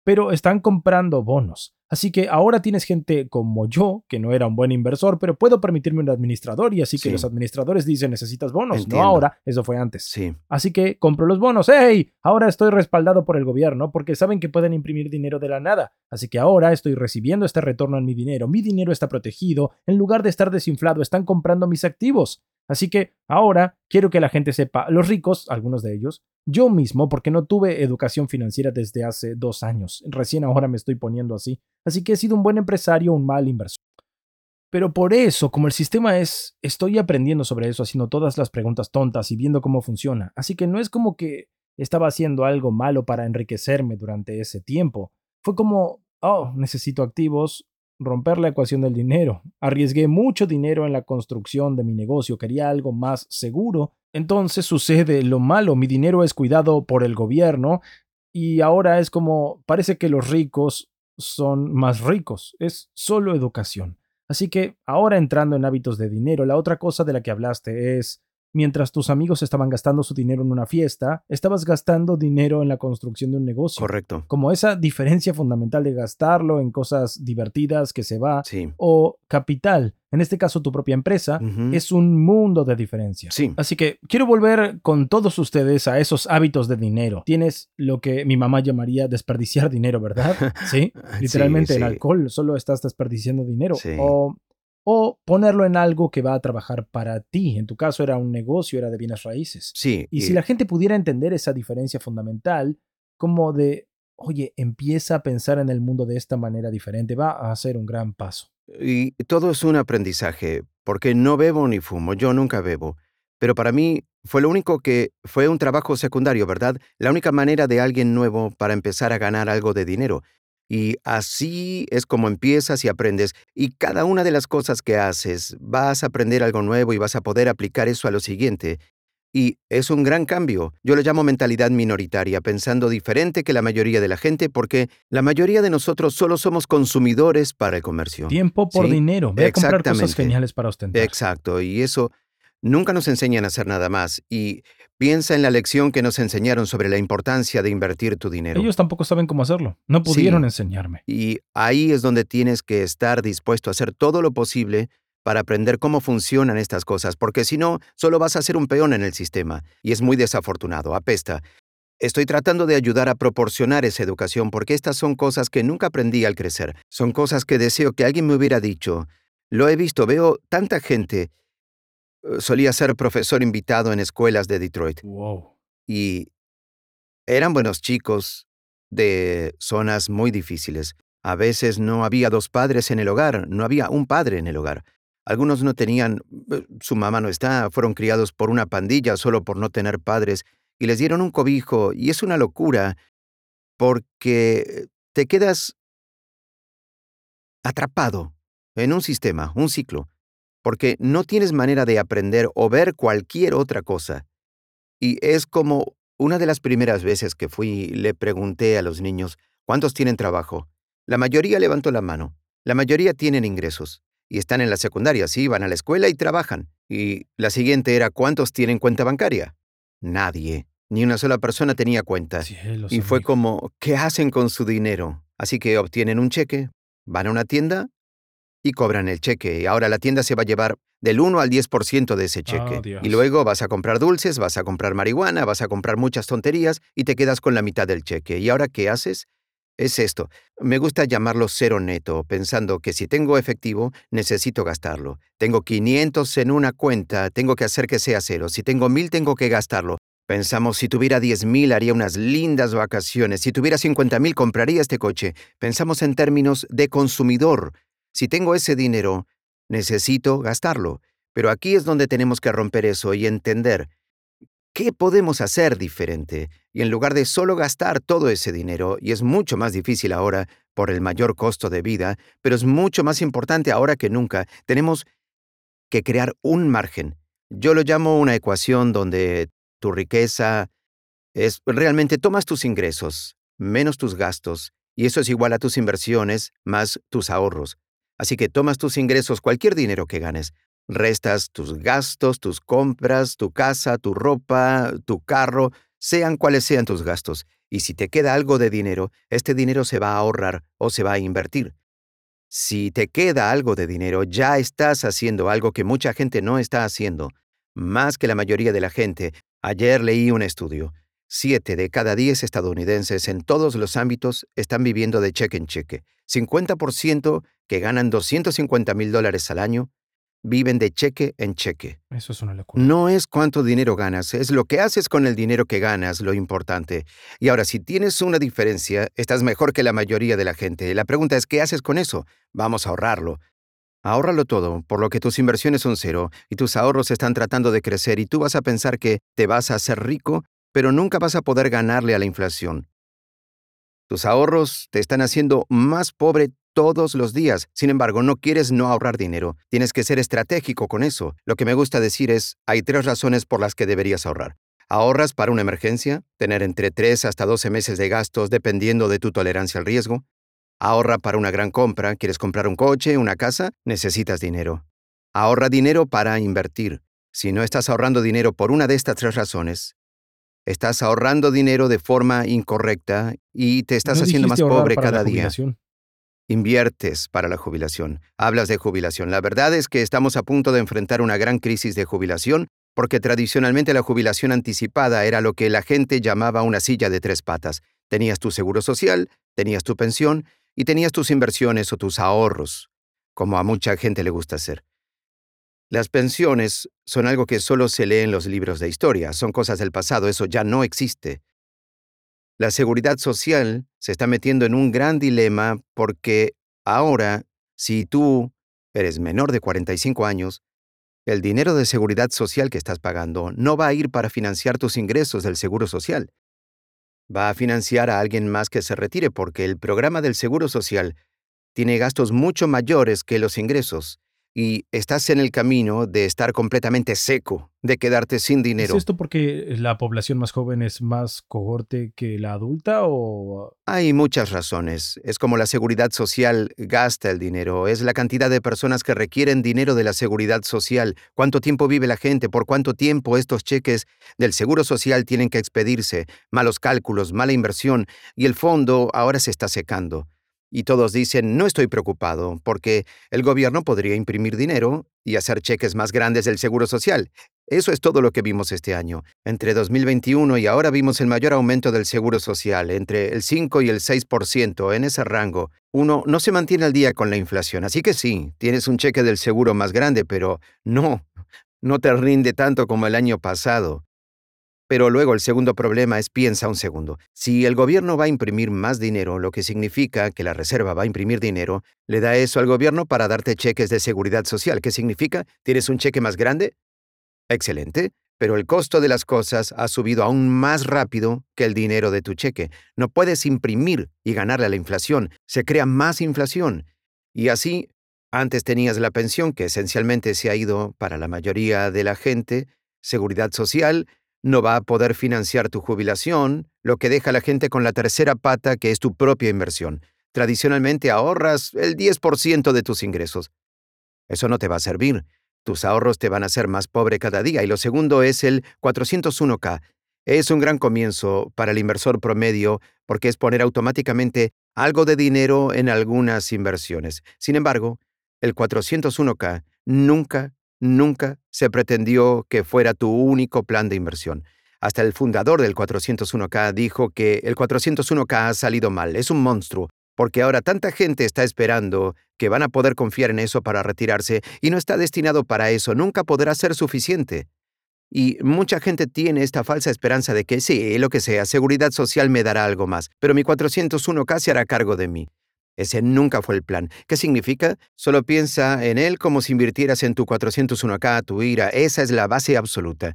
pero están comprando bonos. Así que ahora tienes gente como yo, que no era un buen inversor, pero puedo permitirme un administrador y así que los administradores dicen necesitas bonos, no ahora, eso fue antes. Sí. Así que compro los bonos. ¡Hey! Ahora estoy respaldado por el gobierno porque saben que pueden imprimir dinero de la nada. Así que ahora estoy recibiendo este retorno en mi dinero. Mi dinero está protegido. En lugar de estar desinflado, están comprando mis activos. Así que ahora quiero que la gente sepa, los ricos, algunos de ellos, yo mismo, porque no tuve educación financiera desde hace dos años, recién ahora me estoy poniendo así, así que he sido un buen empresario un mal inversor. Pero por eso, como el sistema es, estoy aprendiendo sobre eso, haciendo todas las preguntas tontas y viendo cómo funciona, así que no es como que estaba haciendo algo malo para enriquecerme durante ese tiempo, fue como, oh, necesito activos, romper la ecuación del dinero. Arriesgué mucho dinero en la construcción de mi negocio, quería algo más seguro. Entonces sucede lo malo, mi dinero es cuidado por el gobierno y ahora es como parece que los ricos son más ricos, es solo educación. Así que ahora entrando en hábitos de dinero, la otra cosa de la que hablaste es Mientras tus amigos estaban gastando su dinero en una fiesta, estabas gastando dinero en la construcción de un negocio. Correcto. Como esa diferencia fundamental de gastarlo en cosas divertidas que se va sí. o capital, en este caso tu propia empresa, es un mundo de diferencia. Sí. Así que quiero volver con todos ustedes a esos hábitos de dinero. Tienes lo que mi mamá llamaría desperdiciar dinero, ¿verdad? Sí. Literalmente en alcohol solo estás desperdiciando dinero. O o ponerlo en algo que va a trabajar para ti. En tu caso era un negocio, era de bienes raíces. Sí. Y, si la gente pudiera entender esa diferencia fundamental, como de, oye, empieza a pensar en el mundo de esta manera diferente, va a ser un gran paso. Y todo es un aprendizaje, porque no bebo ni fumo, yo nunca bebo. Pero para mí fue lo único que fue un trabajo secundario, ¿verdad? La única manera de alguien nuevo para empezar a ganar algo de dinero. Y así es como empiezas y aprendes. Y cada una de las cosas que haces, vas a aprender algo nuevo y vas a poder aplicar eso a lo siguiente. Y es un gran cambio. Yo lo llamo mentalidad minoritaria, pensando diferente que la mayoría de la gente, porque la mayoría de nosotros solo somos consumidores para el comercio. Tiempo por dinero. Voy a comprar cosas geniales para ostentar. Exacto. Y eso nunca nos enseñan a hacer nada más. Y Piensa en la lección que nos enseñaron sobre la importancia de invertir tu dinero. Ellos tampoco saben cómo hacerlo. No pudieron enseñarme. Y ahí es donde tienes que estar dispuesto a hacer todo lo posible para aprender cómo funcionan estas cosas, porque si no, solo vas a ser un peón en el sistema. Y es muy desafortunado, apesta. Estoy tratando de ayudar a proporcionar esa educación porque estas son cosas que nunca aprendí al crecer. Son cosas que deseo que alguien me hubiera dicho. Lo he visto, veo tanta gente solía ser profesor invitado en escuelas de Detroit. Wow. Y eran buenos chicos de zonas muy difíciles. A veces no había dos padres en el hogar, no había un padre en el hogar. Algunos no tenían, eh, su mamá no está, fueron criados por una pandilla solo por no tener padres y les dieron un cobijo y es una locura porque te quedas atrapado en un sistema, un ciclo, porque no tienes manera de aprender o ver cualquier otra cosa. Y es como una de las primeras veces que fui, le pregunté a los niños, ¿cuántos tienen trabajo? La mayoría levantó la mano. La mayoría tienen ingresos. Y están en la secundaria, sí, van a la escuela y trabajan. Y la siguiente era, ¿cuántos tienen cuenta bancaria? Nadie. Ni una sola persona tenía cuenta. y fue como, ¿qué hacen con su dinero? Así que obtienen un cheque, van a una tienda y cobran el cheque. Y ahora la tienda se va a llevar del 1 al 10% de ese cheque. Oh, y luego vas a comprar dulces, vas a comprar marihuana, vas a comprar muchas tonterías y te quedas con la mitad del cheque. ¿Y ahora qué haces? Es esto. Me gusta llamarlo cero neto, pensando que si tengo efectivo, necesito gastarlo. Tengo 500 en una cuenta, tengo que hacer que sea cero. Si tengo 1000, tengo que gastarlo. Pensamos, si tuviera 10.000 haría unas lindas vacaciones, si tuviera 50.000 compraría este coche. Pensamos en términos de consumidor. Si tengo ese dinero, necesito gastarlo. Pero aquí es donde tenemos que romper eso y entender qué podemos hacer diferente. Y en lugar de solo gastar todo ese dinero, y es mucho más difícil ahora por el mayor costo de vida, pero es mucho más importante ahora que nunca, tenemos que crear un margen. Yo lo llamo una ecuación donde tu riqueza es realmente tomas tus ingresos menos tus gastos, y eso es igual a tus inversiones más tus ahorros. Así que tomas tus ingresos, cualquier dinero que ganes, restas tus gastos, tus compras, tu casa, tu ropa, tu carro, sean cuales sean tus gastos, y si te queda algo de dinero, este dinero se va a ahorrar o se va a invertir. Si te queda algo de dinero, ya estás haciendo algo que mucha gente no está haciendo, más que la mayoría de la gente, Ayer leí un estudio. Siete de cada diez estadounidenses en todos los ámbitos están viviendo de cheque en cheque. 50% que ganan 250 mil dólares al año viven de cheque en cheque. Eso es una locura. No es cuánto dinero ganas, es lo que haces con el dinero que ganas lo importante. Y ahora, si tienes una diferencia, estás mejor que la mayoría de la gente. La pregunta es, ¿qué haces con eso? Vamos a ahorrarlo. Ahórralo todo, por lo que tus inversiones son cero y tus ahorros están tratando de crecer y tú vas a pensar que te vas a hacer rico, pero nunca vas a poder ganarle a la inflación. Tus ahorros te están haciendo más pobre todos los días. Sin embargo, no quieres no ahorrar dinero. Tienes que ser estratégico con eso. Lo que me gusta decir es, hay tres razones por las que deberías ahorrar. Ahorras para una emergencia, tener entre 3 hasta 12 meses de gastos dependiendo de tu tolerancia al riesgo. Ahorra para una gran compra, quieres comprar un coche, una casa, necesitas dinero. Ahorra dinero para invertir. Si no estás ahorrando dinero por una de estas tres razones, estás ahorrando dinero de forma incorrecta y te estás haciendo más pobre cada día. Inviertes para la jubilación. Hablas de jubilación. La verdad es que estamos a punto de enfrentar una gran crisis de jubilación porque tradicionalmente la jubilación anticipada era lo que la gente llamaba una silla de tres patas. Tenías tu seguro social, tenías tu pensión y tenías tus inversiones o tus ahorros, como a mucha gente le gusta hacer. Las pensiones son algo que solo se lee en los libros de historia, son cosas del pasado, eso ya no existe. La seguridad social se está metiendo en un gran dilema porque ahora, si tú eres menor de 45 años, el dinero de seguridad social que estás pagando no va a ir para financiar tus ingresos del seguro social. Va a financiar a alguien más que se retire porque el programa del Seguro Social tiene gastos mucho mayores que los ingresos y estás en el camino de estar completamente seco, de quedarte sin dinero. ¿Es esto porque la población más joven es más cohorte que la adulta o...? Hay muchas razones. Es como la seguridad social gasta el dinero, es la cantidad de personas que requieren dinero de la seguridad social, cuánto tiempo vive la gente, por cuánto tiempo estos cheques del seguro social tienen que expedirse, malos cálculos, mala inversión, y el fondo ahora se está secando. Y todos dicen, no estoy preocupado, porque el gobierno podría imprimir dinero y hacer cheques más grandes del Seguro Social. Eso es todo lo que vimos este año. Entre 2021 y ahora vimos el mayor aumento del Seguro Social, entre el 5 y el 6%, en ese rango. Uno no se mantiene al día con la inflación, así que sí, tienes un cheque del seguro más grande, pero no, no te rinde tanto como el año pasado. Pero luego el segundo problema es piensa un segundo. Si el gobierno va a imprimir más dinero, lo que significa que la Reserva va a imprimir dinero, le da eso al gobierno para darte cheques de seguridad social. ¿Qué significa? ¿Tienes un cheque más grande? Excelente, pero el costo de las cosas ha subido aún más rápido que el dinero de tu cheque. No puedes imprimir y ganarle a la inflación. Se crea más inflación. Y así, antes tenías la pensión, que esencialmente se ha ido para la mayoría de la gente, seguridad social, no va a poder financiar tu jubilación, lo que deja a la gente con la tercera pata que es tu propia inversión. Tradicionalmente ahorras el 10% de tus ingresos. Eso no te va a servir. Tus ahorros te van a hacer más pobre cada día. Y lo segundo es el 401k. Es un gran comienzo para el inversor promedio porque es poner automáticamente algo de dinero en algunas inversiones. Sin embargo, el 401k nunca Nunca se pretendió que fuera tu único plan de inversión. Hasta el fundador del 401k dijo que el 401k ha salido mal, es un monstruo, porque ahora tanta gente está esperando que van a poder confiar en eso para retirarse y no está destinado para eso, nunca podrá ser suficiente. Y mucha gente tiene esta falsa esperanza de que sí, lo que sea, seguridad social me dará algo más, pero mi 401k se hará cargo de mí. Ese nunca fue el plan. ¿Qué significa? Solo piensa en él como si invirtieras en tu 401k, tu IRA. Esa es la base absoluta.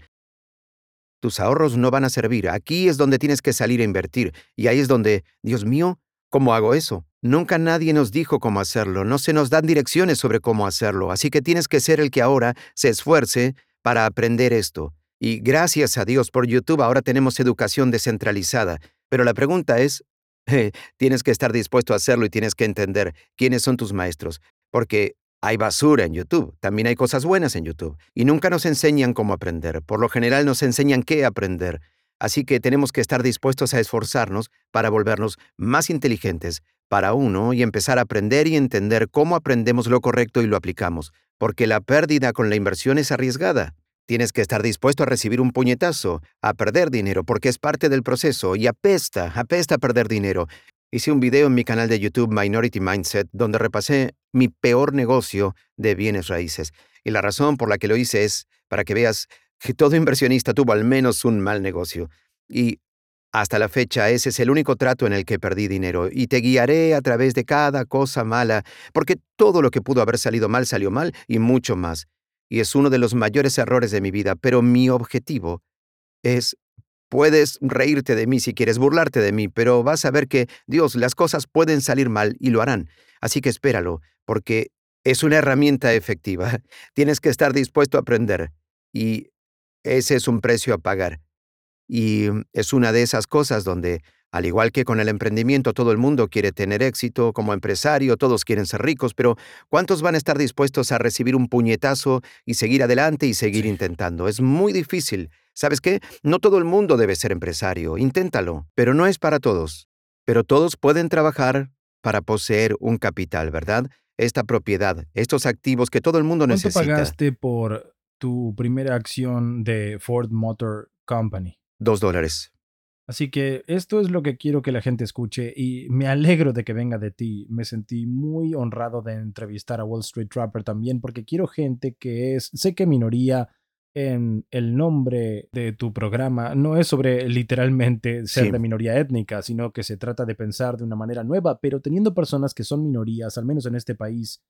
Tus ahorros no van a servir. Aquí es donde tienes que salir a invertir. Y ahí es donde, Dios mío, ¿cómo hago eso? Nunca nadie nos dijo cómo hacerlo. No se nos dan direcciones sobre cómo hacerlo. Así que tienes que ser el que ahora se esfuerce para aprender esto. Y gracias a Dios por YouTube ahora tenemos educación descentralizada. Pero la pregunta es, tienes que estar dispuesto a hacerlo y tienes que entender quiénes son tus maestros, porque hay basura en YouTube, también hay cosas buenas en YouTube, y nunca nos enseñan cómo aprender, por lo general nos enseñan qué aprender, así que tenemos que estar dispuestos a esforzarnos para volvernos más inteligentes para uno y empezar a aprender y entender cómo aprendemos lo correcto y lo aplicamos, porque la pérdida con la inversión es arriesgada. Tienes que estar dispuesto a recibir un puñetazo, a perder dinero, porque es parte del proceso y apesta, apesta perder dinero. Hice un video en mi canal de YouTube Minority Mindset donde repasé mi peor negocio de bienes raíces. Y la razón por la que lo hice es para que veas que todo inversionista tuvo al menos un mal negocio. Y hasta la fecha ese es el único trato en el que perdí dinero y te guiaré a través de cada cosa mala, porque todo lo que pudo haber salido mal salió mal y mucho más y es uno de los mayores errores de mi vida, pero mi objetivo es, puedes reírte de mí si quieres burlarte de mí, pero vas a ver que, Dios, las cosas pueden salir mal y lo harán. Así que espéralo, porque es una herramienta efectiva. Tienes que estar dispuesto a aprender y ese es un precio a pagar. Y es una de esas cosas donde al igual que con el emprendimiento, todo el mundo quiere tener éxito como empresario, todos quieren ser ricos, pero ¿cuántos van a estar dispuestos a recibir un puñetazo y seguir adelante y seguir intentando? Es muy difícil. ¿Sabes qué? No todo el mundo debe ser empresario. Inténtalo, pero no es para todos. Pero todos pueden trabajar para poseer un capital, ¿verdad? Esta propiedad, estos activos que todo el mundo necesita. ¿Cuánto pagaste por tu primera acción de Ford Motor Company? Dos dólares. Así que esto es lo que quiero que la gente escuche y me alegro de que venga de ti. Me sentí muy honrado de entrevistar a Wall Street Trapper también porque quiero gente que es, sé que minoría en el nombre de tu programa no es sobre literalmente ser de minoría étnica, sino que se trata de pensar de una manera nueva, pero teniendo personas que son minorías, al menos en este país,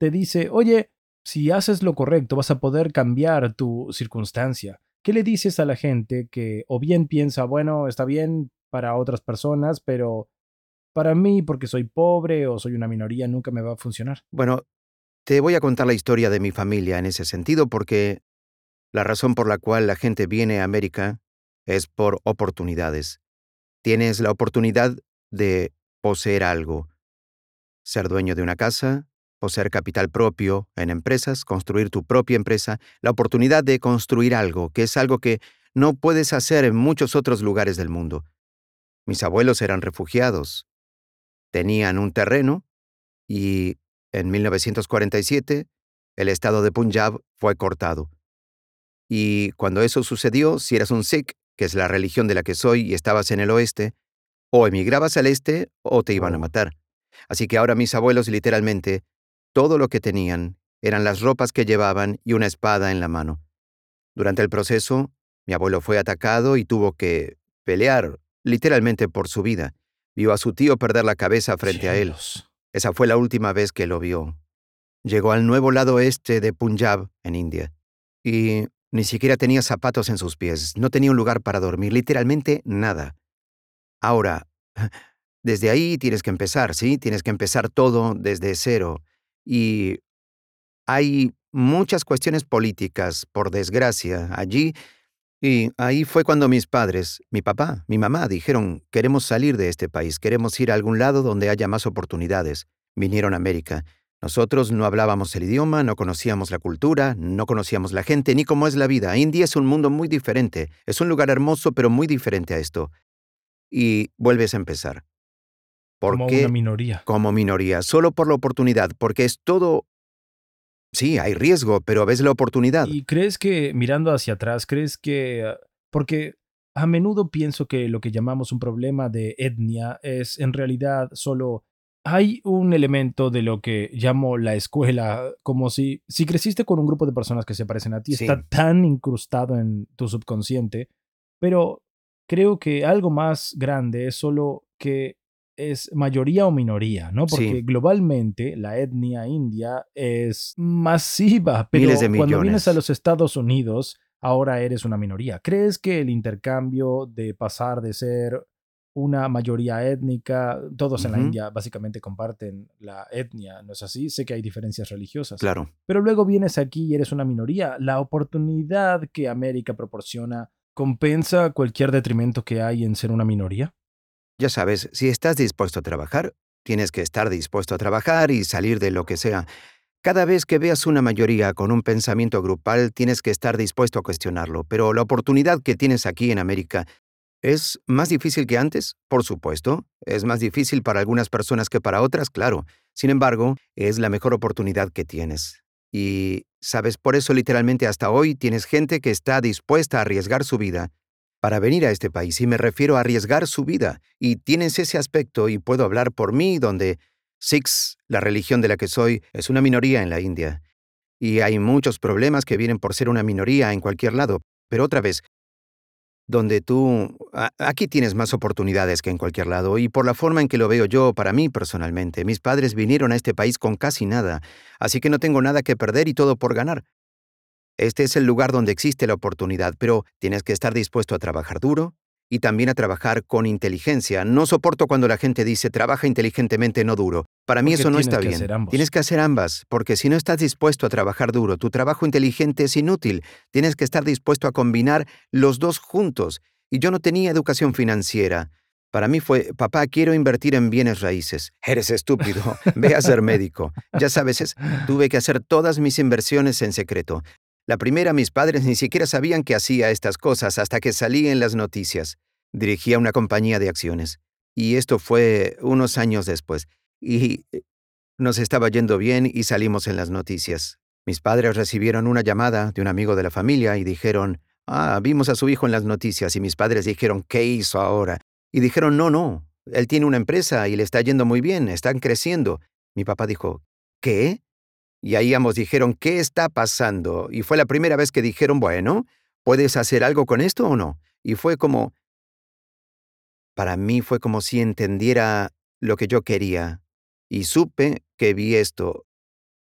te dice, oye, si haces lo correcto vas a poder cambiar tu circunstancia. ¿Qué le dices a la gente que o bien piensa, bueno, está bien para otras personas, pero para mí, porque soy pobre o soy una minoría, nunca me va a funcionar? Bueno, te voy a contar la historia de mi familia en ese sentido porque la razón por la cual la gente viene a América es por oportunidades. Tienes la oportunidad de poseer algo, ser dueño de una casa, poseer capital propio en empresas, construir tu propia empresa, la oportunidad de construir algo, que es algo que no puedes hacer en muchos otros lugares del mundo. Mis abuelos eran refugiados. Tenían un terreno y en 1947 el estado de Punjab fue cortado. Y cuando eso sucedió, si eras un Sikh, que es la religión de la que soy, y estabas en el oeste, o emigrabas al este o te iban a oh. matar. Así que ahora mis abuelos literalmente todo lo que tenían eran las ropas que llevaban y una espada en la mano. Durante el proceso, mi abuelo fue atacado y tuvo que pelear, literalmente por su vida. Vio a su tío perder la cabeza frente a él. Esa fue la última vez que lo vio. Llegó al nuevo lado este de Punjab, en India, y ni siquiera tenía zapatos en sus pies, no tenía un lugar para dormir, literalmente nada. Ahora, desde ahí tienes que empezar, ¿sí? Tienes que empezar todo desde cero. Y hay muchas cuestiones políticas, por desgracia, allí. Y ahí fue cuando mis padres, mi papá, mi mamá, dijeron, queremos salir de este país, queremos ir a algún lado donde haya más oportunidades. Vinieron a América. Nosotros no hablábamos el idioma, no conocíamos la cultura, no conocíamos la gente, ni cómo es la vida. India es un mundo muy diferente, es un lugar hermoso, pero muy diferente a esto. Y vuelves a empezar. ¿Por como una minoría. Como minoría, solo por la oportunidad, porque es todo... Sí, hay riesgo, pero ves la oportunidad. ¿Y crees que, mirando hacia atrás, crees que... Ah, porque a menudo pienso que lo que llamamos un problema de etnia es en realidad solo hay un elemento de lo que llamo la escuela, como si, si creciste con un grupo de personas que se parecen a ti, está tan incrustado en tu subconsciente, pero creo que algo más grande es solo que es mayoría o minoría, ¿no? Porque globalmente la etnia india es masiva, pero cuando vienes a los Estados Unidos, ahora eres una minoría. ¿Crees que el intercambio de pasar de ser una mayoría étnica, todos en la India básicamente comparten la etnia, ¿no es así? Sé que hay diferencias religiosas. Claro. Pero luego vienes aquí y eres una minoría. La oportunidad que América proporciona compensa cualquier detrimento que hay en ser una minoría. Ya sabes, si estás dispuesto a trabajar, tienes que estar dispuesto a trabajar y salir de lo que sea. Cada vez que veas una mayoría con un pensamiento grupal, tienes que estar dispuesto a cuestionarlo, pero la oportunidad que tienes aquí en América ¿Es más difícil que antes? Por supuesto. Es más difícil para algunas personas que para otras, claro. Sin embargo, es la mejor oportunidad que tienes. Y, sabes, por eso literalmente hasta hoy tienes gente que está dispuesta a arriesgar su vida para venir a este país. Y me refiero a arriesgar su vida. Y tienes ese aspecto, y puedo hablar por mí, donde Sikhs, la religión de la que soy, es una minoría en la India. Y hay muchos problemas que vienen por ser una minoría en cualquier lado. Pero otra vez, donde tú... aquí tienes más oportunidades que en cualquier lado, y por la forma en que lo veo yo, para mí personalmente, mis padres vinieron a este país con casi nada, así que no tengo nada que perder y todo por ganar. Este es el lugar donde existe la oportunidad, pero tienes que estar dispuesto a trabajar duro, y también a trabajar con inteligencia. No soporto cuando la gente dice trabaja inteligentemente, no duro. Para mí eso no está bien. Tienes que hacer ambas, porque si no estás dispuesto a trabajar duro, tu trabajo inteligente es inútil. Tienes que estar dispuesto a combinar los dos juntos. Y yo no tenía educación financiera. Para mí fue, papá, quiero invertir en bienes raíces. Eres estúpido, ve a ser médico. Ya sabes, es, tuve que hacer todas mis inversiones en secreto. La primera, mis padres ni siquiera sabían que hacía estas cosas hasta que salí en las noticias. Dirigía una compañía de acciones. Y esto fue unos años después. Y eh, nos estaba yendo bien y salimos en las noticias. Mis padres recibieron una llamada de un amigo de la familia y dijeron, ah, vimos a su hijo en las noticias y mis padres dijeron, ¿qué hizo ahora? Y dijeron, no, no, él tiene una empresa y le está yendo muy bien, están creciendo. Mi papá dijo, ¿qué? Y ahí ambos dijeron, ¿qué está pasando? Y fue la primera vez que dijeron, bueno, ¿puedes hacer algo con esto o no? Y fue como... Para mí fue como si entendiera lo que yo quería. Y supe que vi esto.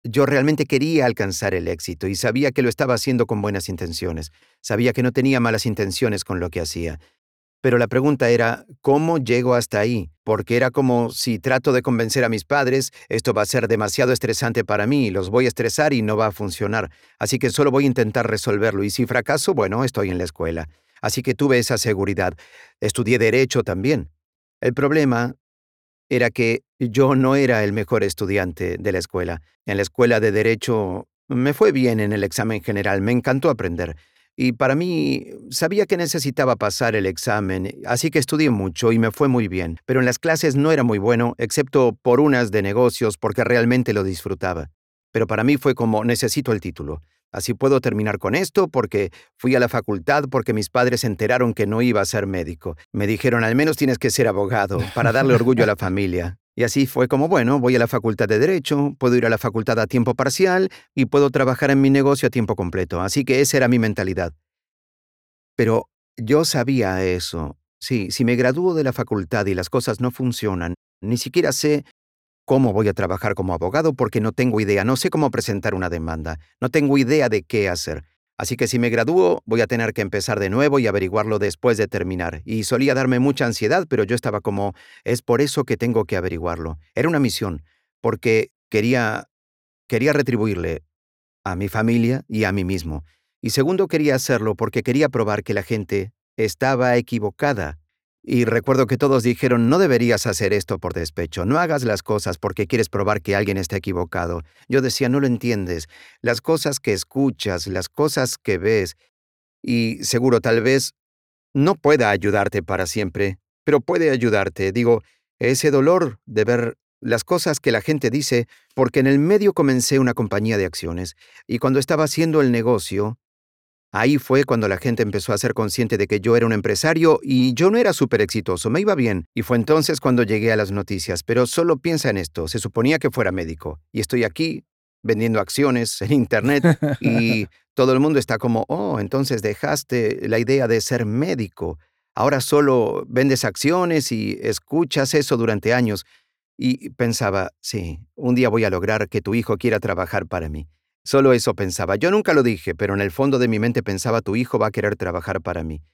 Yo realmente quería alcanzar el éxito y sabía que lo estaba haciendo con buenas intenciones. Sabía que no tenía malas intenciones con lo que hacía. Pero la pregunta era, ¿cómo llego hasta ahí? Porque era como si trato de convencer a mis padres, esto va a ser demasiado estresante para mí, los voy a estresar y no va a funcionar. Así que solo voy a intentar resolverlo y si fracaso, bueno, estoy en la escuela. Así que tuve esa seguridad. Estudié derecho también. El problema era que yo no era el mejor estudiante de la escuela. En la escuela de derecho me fue bien en el examen general, me encantó aprender. Y para mí, sabía que necesitaba pasar el examen, así que estudié mucho y me fue muy bien, pero en las clases no era muy bueno, excepto por unas de negocios, porque realmente lo disfrutaba. Pero para mí fue como, necesito el título. Así puedo terminar con esto porque fui a la facultad porque mis padres se enteraron que no iba a ser médico. Me dijeron, al menos tienes que ser abogado, para darle orgullo a la familia. Y así fue como, bueno, voy a la facultad de Derecho, puedo ir a la facultad a tiempo parcial y puedo trabajar en mi negocio a tiempo completo. Así que esa era mi mentalidad. Pero yo sabía eso. Sí, si me gradúo de la facultad y las cosas no funcionan, ni siquiera sé cómo voy a trabajar como abogado porque no tengo idea, no sé cómo presentar una demanda, no tengo idea de qué hacer. Así que si me gradúo, voy a tener que empezar de nuevo y averiguarlo después de terminar. Y solía darme mucha ansiedad, pero yo estaba como, es por eso que tengo que averiguarlo. Era una misión, porque quería, quería retribuirle a mi familia y a mí mismo. Y segundo, quería hacerlo porque quería probar que la gente estaba equivocada y recuerdo que todos dijeron, no deberías hacer esto por despecho, no hagas las cosas porque quieres probar que alguien está equivocado. Yo decía, no lo entiendes. Las cosas que escuchas, las cosas que ves, y seguro tal vez no pueda ayudarte para siempre, pero puede ayudarte. Digo, ese dolor de ver las cosas que la gente dice, porque en el medio comencé una compañía de acciones, y cuando estaba haciendo el negocio, Ahí fue cuando la gente empezó a ser consciente de que yo era un empresario y yo no era súper exitoso, me iba bien. Y fue entonces cuando llegué a las noticias. Pero solo piensa en esto, se suponía que fuera médico. Y estoy aquí vendiendo acciones en Internet y todo el mundo está como, oh, entonces dejaste la idea de ser médico. Ahora solo vendes acciones y escuchas eso durante años. Y pensaba, sí, un día voy a lograr que tu hijo quiera trabajar para mí. Solo eso pensaba. Yo nunca lo dije, pero en el fondo de mi mente pensaba tu hijo va a querer trabajar para mí.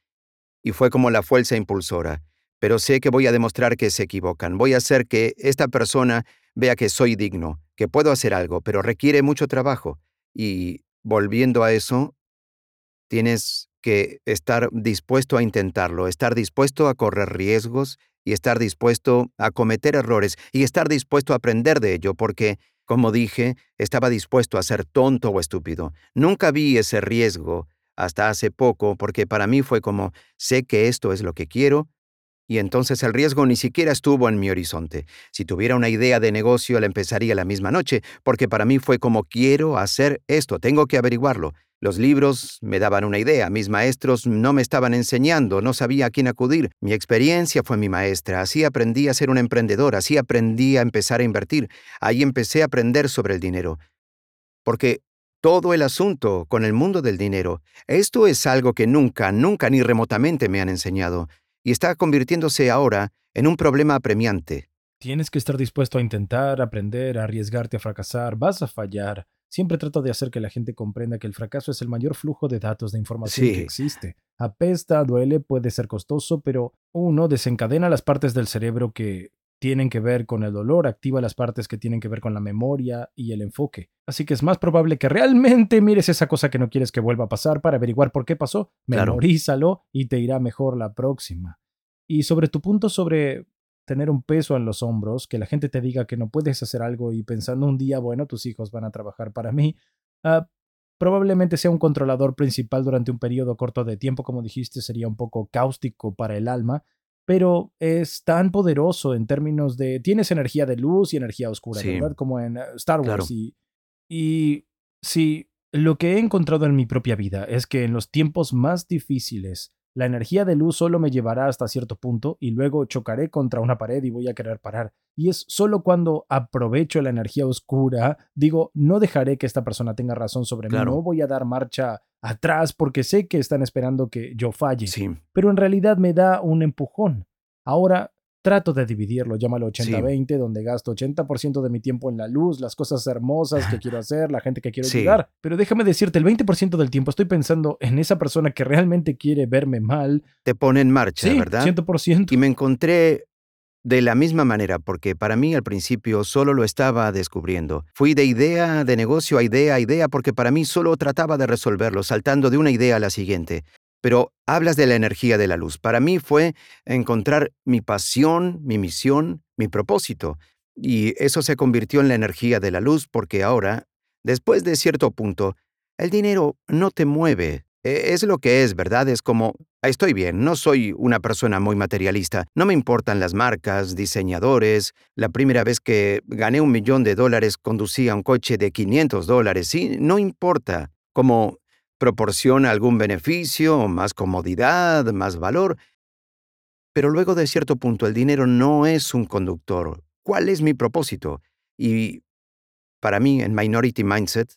Y fue como la fuerza impulsora. Pero sé que voy a demostrar que se equivocan. Voy a hacer que esta persona vea que soy digno, que puedo hacer algo, pero requiere mucho trabajo. Y volviendo a eso, tienes que estar dispuesto a intentarlo, estar dispuesto a correr riesgos y estar dispuesto a cometer errores y estar dispuesto a aprender de ello, porque como dije, estaba dispuesto a ser tonto o estúpido. Nunca vi ese riesgo hasta hace poco porque para mí fue como, sé que esto es lo que quiero, y entonces el riesgo ni siquiera estuvo en mi horizonte. Si tuviera una idea de negocio la empezaría la misma noche, porque para mí fue como quiero hacer esto, tengo que averiguarlo. Los libros me daban una idea, mis maestros no me estaban enseñando, no sabía a quién acudir. Mi experiencia fue mi maestra, así aprendí a ser un emprendedor, así aprendí a empezar a invertir, ahí empecé a aprender sobre el dinero. Porque todo el asunto con el mundo del dinero, esto es algo que nunca, nunca ni remotamente me han enseñado, y está convirtiéndose ahora en un problema apremiante. Tienes que estar dispuesto a intentar, aprender, a arriesgarte a fracasar, vas a fallar. Siempre trato de hacer que la gente comprenda que el fracaso es el mayor flujo de datos de información que existe. Apesta, duele, puede ser costoso, pero uno desencadena las partes del cerebro que tienen que ver con el dolor, activa las partes que tienen que ver con la memoria y el enfoque. Así que es más probable que realmente mires esa cosa que no quieres que vuelva a pasar para averiguar por qué pasó. Memorízalo y te irá mejor la próxima. Y sobre tu punto sobre tener un peso en los hombros, que la gente te diga que no puedes hacer algo y pensando un día, bueno, tus hijos van a trabajar para mí, ah, probablemente sea un controlador principal durante un periodo corto de tiempo, como dijiste, sería un poco cáustico para el alma, pero es tan poderoso en términos de, tienes energía de luz y energía oscura, ¿verdad? Como en ah, Star Wars. Y, y si lo que he encontrado en mi propia vida es que en los tiempos más difíciles, la energía de luz solo me llevará hasta cierto punto y luego chocaré contra una pared y voy a querer parar. Y es solo cuando aprovecho la energía oscura, digo, no dejaré que esta persona tenga razón sobre mí, no voy a dar marcha atrás porque sé que están esperando que yo falle. Sí. Pero en realidad me da un empujón. Ahora trato de dividirlo, llámalo 80-20, donde gasto 80% de mi tiempo en la luz, las cosas hermosas que quiero hacer, la gente que quiero ayudar. Pero déjame decirte, el 20% del tiempo estoy pensando en esa persona que realmente quiere verme mal. Te pone en marcha, sí, ¿verdad? 100%. Y me encontré de la misma manera, porque para mí al principio solo lo estaba descubriendo. Fui de idea, de negocio a idea a idea, porque para mí solo trataba de resolverlo, saltando de una idea a la siguiente. Pero hablas de la energía de la luz. Para mí fue encontrar mi pasión, mi misión, mi propósito. Y eso se convirtió en la energía de la luz porque ahora, después de cierto punto, el dinero no te mueve. E, es lo que es, ¿verdad? Es como, estoy bien, no soy una persona muy materialista, no me importan las marcas, diseñadores. La primera vez que gané un millón de dólares conducía un coche de 500 dólares, sí, no importa. Como proporciona algún beneficio, más comodidad, más valor, pero luego de cierto punto el dinero no es un conductor. ¿cuál es mi propósito? Y para mí, en Minority Mindset,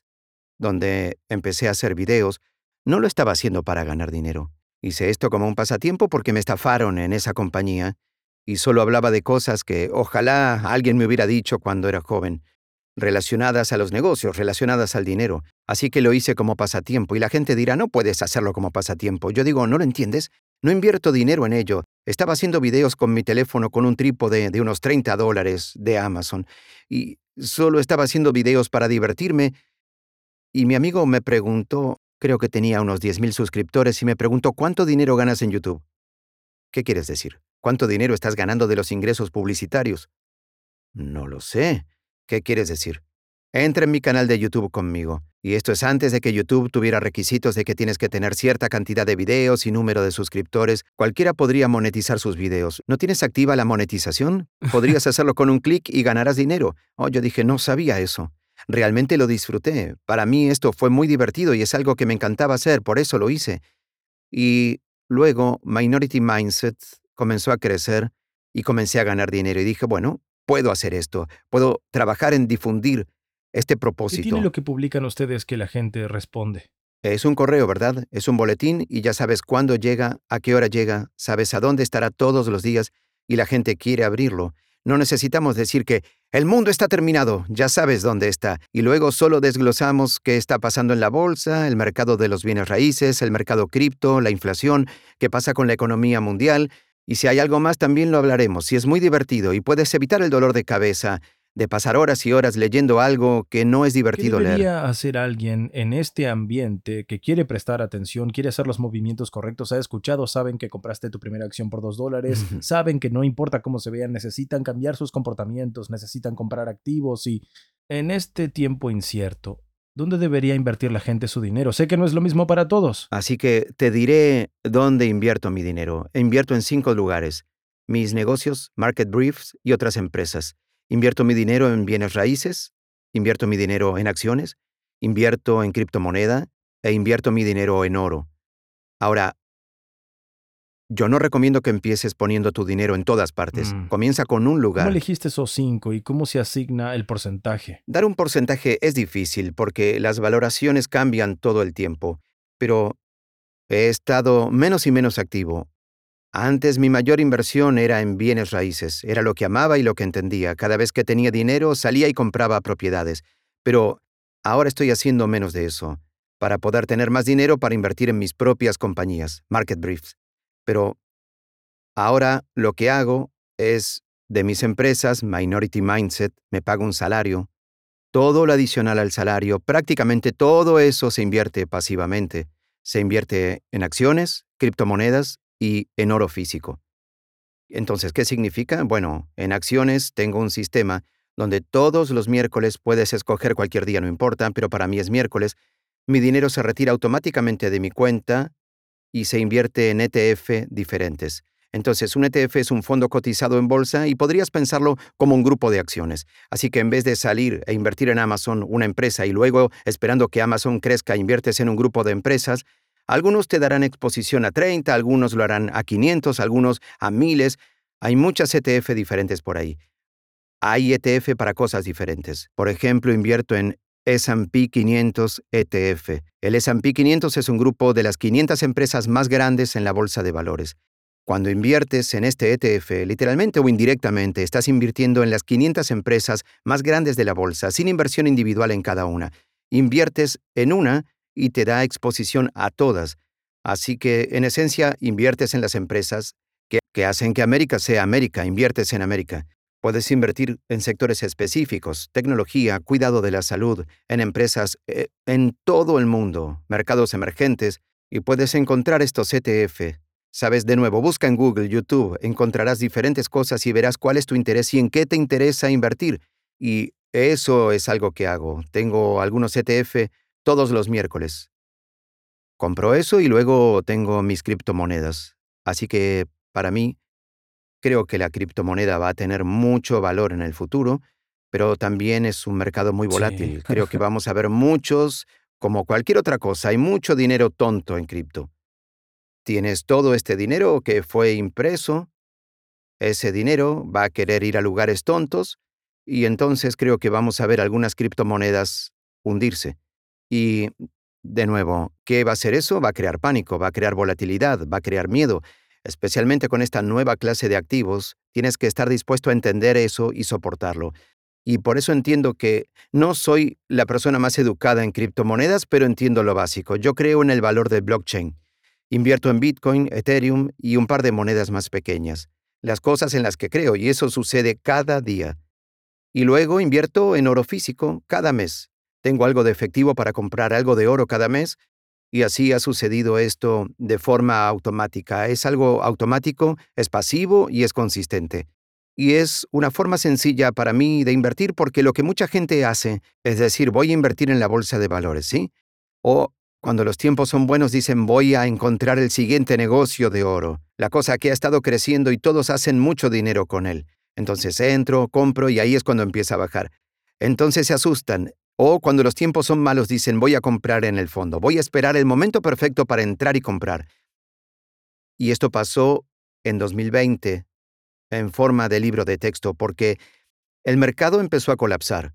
donde empecé a hacer videos, no lo estaba haciendo para ganar dinero. Hice esto como un pasatiempo porque me estafaron en esa compañía y solo hablaba de cosas que ojalá alguien me hubiera dicho cuando era joven, relacionadas a los negocios, relacionadas al dinero. Así que lo hice como pasatiempo y la gente dirá, no puedes hacerlo como pasatiempo. Yo digo, ¿no lo entiendes? No invierto dinero en ello. Estaba haciendo videos con mi teléfono con un trípode de unos 30 dólares de Amazon y solo estaba haciendo videos para divertirme. Y mi amigo me preguntó, creo que tenía unos 10.000 suscriptores, y me preguntó, ¿cuánto dinero ganas en YouTube? ¿Qué quieres decir? ¿Cuánto dinero estás ganando de los ingresos publicitarios? No lo sé. ¿Qué quieres decir? Entra en mi canal de YouTube conmigo. Y esto es antes de que YouTube tuviera requisitos de que tienes que tener cierta cantidad de videos y número de suscriptores. Cualquiera podría monetizar sus videos. ¿No tienes activa la monetización? Podrías hacerlo con un clic y ganarás dinero. Oh, yo dije, no sabía eso. Realmente lo disfruté. Para mí esto fue muy divertido y es algo que me encantaba hacer, por eso lo hice. Y luego Minority Mindset comenzó a crecer y comencé a ganar dinero y dije, bueno, puedo hacer esto, puedo trabajar en difundir este propósito. ¿Qué tiene lo que publican ustedes que la gente responde? Es un correo, ¿verdad? Es un boletín y ya sabes cuándo llega, a qué hora llega, sabes a dónde estará todos los días y la gente quiere abrirlo. No necesitamos decir que el mundo está terminado, ya sabes dónde está, y luego solo desglosamos qué está pasando en la bolsa, el mercado de los bienes raíces, el mercado cripto, la inflación, qué pasa con la economía mundial, y si hay algo más también lo hablaremos, si es muy divertido y puedes evitar el dolor de cabeza de pasar horas y horas leyendo algo que no es divertido ¿Qué debería leer. hacer alguien en este ambiente que quiere prestar atención, quiere hacer los movimientos correctos? Ha escuchado, saben que compraste tu primera acción por dos dólares, saben que no importa cómo se vean, necesitan cambiar sus comportamientos, necesitan comprar activos y en este tiempo incierto, ¿dónde debería invertir la gente su dinero? Sé que no es lo mismo para todos. Así que te diré dónde invierto mi dinero. Invierto en cinco lugares. Mis negocios, Market Briefs y otras empresas. Invierto mi dinero en bienes raíces, invierto mi dinero en acciones, invierto en criptomoneda e invierto mi dinero en oro. Ahora, yo no recomiendo que empieces poniendo tu dinero en todas partes. Mm. Comienza con un lugar. ¿Cómo elegiste esos cinco y cómo se asigna el porcentaje? Dar un porcentaje es difícil porque las valoraciones cambian todo el tiempo, pero he estado menos y menos activo. Antes mi mayor inversión era en bienes raíces, era lo que amaba y lo que entendía. Cada vez que tenía dinero salía y compraba propiedades. Pero ahora estoy haciendo menos de eso, para poder tener más dinero para invertir en mis propias compañías, Market Briefs. Pero ahora lo que hago es, de mis empresas, Minority Mindset, me pago un salario. Todo lo adicional al salario, prácticamente todo eso se invierte pasivamente. Se invierte en acciones, criptomonedas y en oro físico. Entonces, ¿qué significa? Bueno, en acciones tengo un sistema donde todos los miércoles puedes escoger cualquier día, no importa, pero para mí es miércoles, mi dinero se retira automáticamente de mi cuenta y se invierte en ETF diferentes. Entonces, un ETF es un fondo cotizado en bolsa y podrías pensarlo como un grupo de acciones. Así que en vez de salir e invertir en Amazon, una empresa, y luego, esperando que Amazon crezca, inviertes en un grupo de empresas, algunos te darán exposición a 30, algunos lo harán a 500, algunos a miles. Hay muchas ETF diferentes por ahí. Hay ETF para cosas diferentes. Por ejemplo, invierto en SP 500 ETF. El SP 500 es un grupo de las 500 empresas más grandes en la bolsa de valores. Cuando inviertes en este ETF, literalmente o indirectamente, estás invirtiendo en las 500 empresas más grandes de la bolsa, sin inversión individual en cada una. Inviertes en una y te da exposición a todas. Así que, en esencia, inviertes en las empresas que, hacen que América sea América, inviertes en América. Puedes invertir en sectores específicos, tecnología, cuidado de la salud, en empresas eh, en todo el mundo, mercados emergentes, y puedes encontrar estos ETF. Sabes, de nuevo, busca en Google, YouTube, encontrarás diferentes cosas y verás cuál es tu interés y en qué te interesa invertir. Y eso es algo que hago. Tengo algunos ETF todos los miércoles. Compro eso y luego tengo mis criptomonedas. Así que, para mí, creo que la criptomoneda va a tener mucho valor en el futuro, pero también es un mercado muy volátil. Creo que vamos a ver muchos, como cualquier otra cosa, hay mucho dinero tonto en cripto. Tienes todo este dinero que fue impreso ese dinero va a querer ir a lugares tontos y entonces creo que vamos a ver algunas criptomonedas hundirse. Y, de nuevo, ¿qué va a hacer eso? Va a crear pánico, va a crear volatilidad, va a crear miedo. Especialmente con esta nueva clase de activos, tienes que estar dispuesto a entender eso y soportarlo. Y por eso entiendo que no soy la persona más educada en criptomonedas, pero entiendo lo básico. Yo creo en el valor del blockchain. Invierto en Bitcoin, Ethereum y un par de monedas más pequeñas. Las cosas en las que creo, y eso sucede cada día. Y luego invierto en oro físico cada mes. Tengo algo de efectivo para comprar algo de oro cada mes y así ha sucedido esto de forma automática. Es algo automático, es pasivo y es consistente. Y es una forma sencilla para mí de invertir porque lo que mucha gente hace es decir, voy a invertir en la bolsa de valores, ¿sí? O cuando los tiempos son buenos dicen voy a encontrar el siguiente negocio de oro, la cosa que ha estado creciendo y todos hacen mucho dinero con él. Entonces entro, compro y ahí es cuando empieza a bajar. Entonces se asustan. O cuando los tiempos son malos dicen voy a comprar en el fondo, voy a esperar el momento perfecto para entrar y comprar. Y esto pasó en 2020 en forma de libro de texto porque el mercado empezó a colapsar.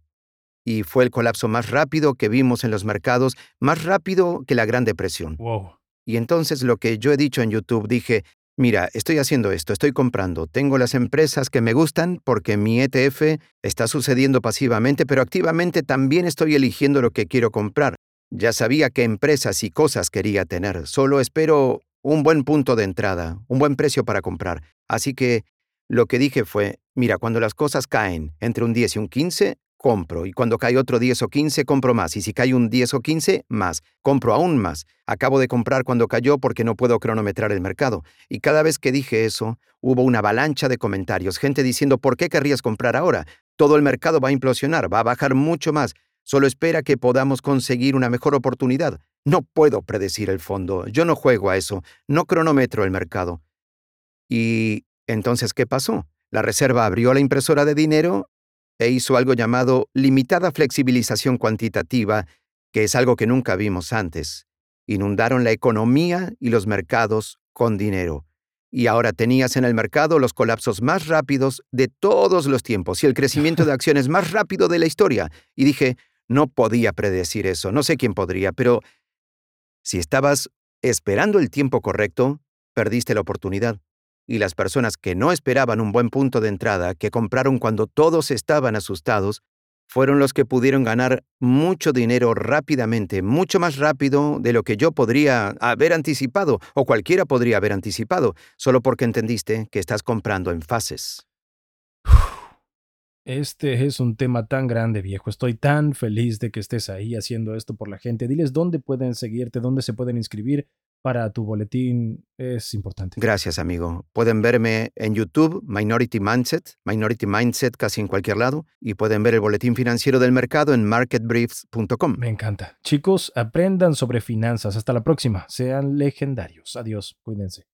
Y fue el colapso más rápido que vimos en los mercados, más rápido que la Gran Depresión. Y entonces lo que yo he dicho en YouTube, dije, Mira, estoy haciendo esto, estoy comprando, tengo las empresas que me gustan porque mi ETF está sucediendo pasivamente, pero activamente también estoy eligiendo lo que quiero comprar. Ya sabía qué empresas y cosas quería tener, solo espero un buen punto de entrada, un buen precio para comprar. Así que lo que dije fue, mira, cuando las cosas caen entre un 10 y un 15, compro. Y cuando cae otro 10 o 15, compro más. Y si cae un 10 o 15, más. Compro aún más. Acabo de comprar cuando cayó porque no puedo cronometrar el mercado. Y cada vez que dije eso, hubo una avalancha de comentarios. Gente diciendo, ¿por qué querrías comprar ahora? Todo el mercado va a implosionar, va a bajar mucho más. Solo espera que podamos conseguir una mejor oportunidad. No puedo predecir el fondo. Yo no juego a eso. No cronometro el mercado. Y entonces, ¿qué pasó? La reserva abrió la impresora de dinero e hizo algo llamado limitada flexibilización cuantitativa, que es algo que nunca vimos antes. Inundaron la economía y los mercados con dinero. Y ahora tenías en el mercado los colapsos más rápidos de todos los tiempos y el crecimiento de acciones más rápido de la historia. Y dije, no podía predecir eso, no sé quién podría, pero si estabas esperando el tiempo correcto, perdiste la oportunidad y las personas que no esperaban un buen punto de entrada, que compraron cuando todos estaban asustados, fueron los que pudieron ganar mucho dinero rápidamente, mucho más rápido de lo que yo podría haber anticipado o cualquiera podría haber anticipado, solo porque entendiste que estás comprando en fases. Este es un tema tan grande, viejo. Estoy tan feliz de que estés ahí haciendo esto por la gente. Diles dónde pueden seguirte, dónde se pueden inscribir para tu boletín es importante. Gracias, amigo. Pueden verme en YouTube, Minority Mindset, Minority Mindset casi en cualquier lado, y pueden ver el boletín financiero del mercado en marketbriefs.com. Me encanta. Chicos, aprendan sobre finanzas. Hasta la próxima. Sean legendarios. Adiós. Cuídense.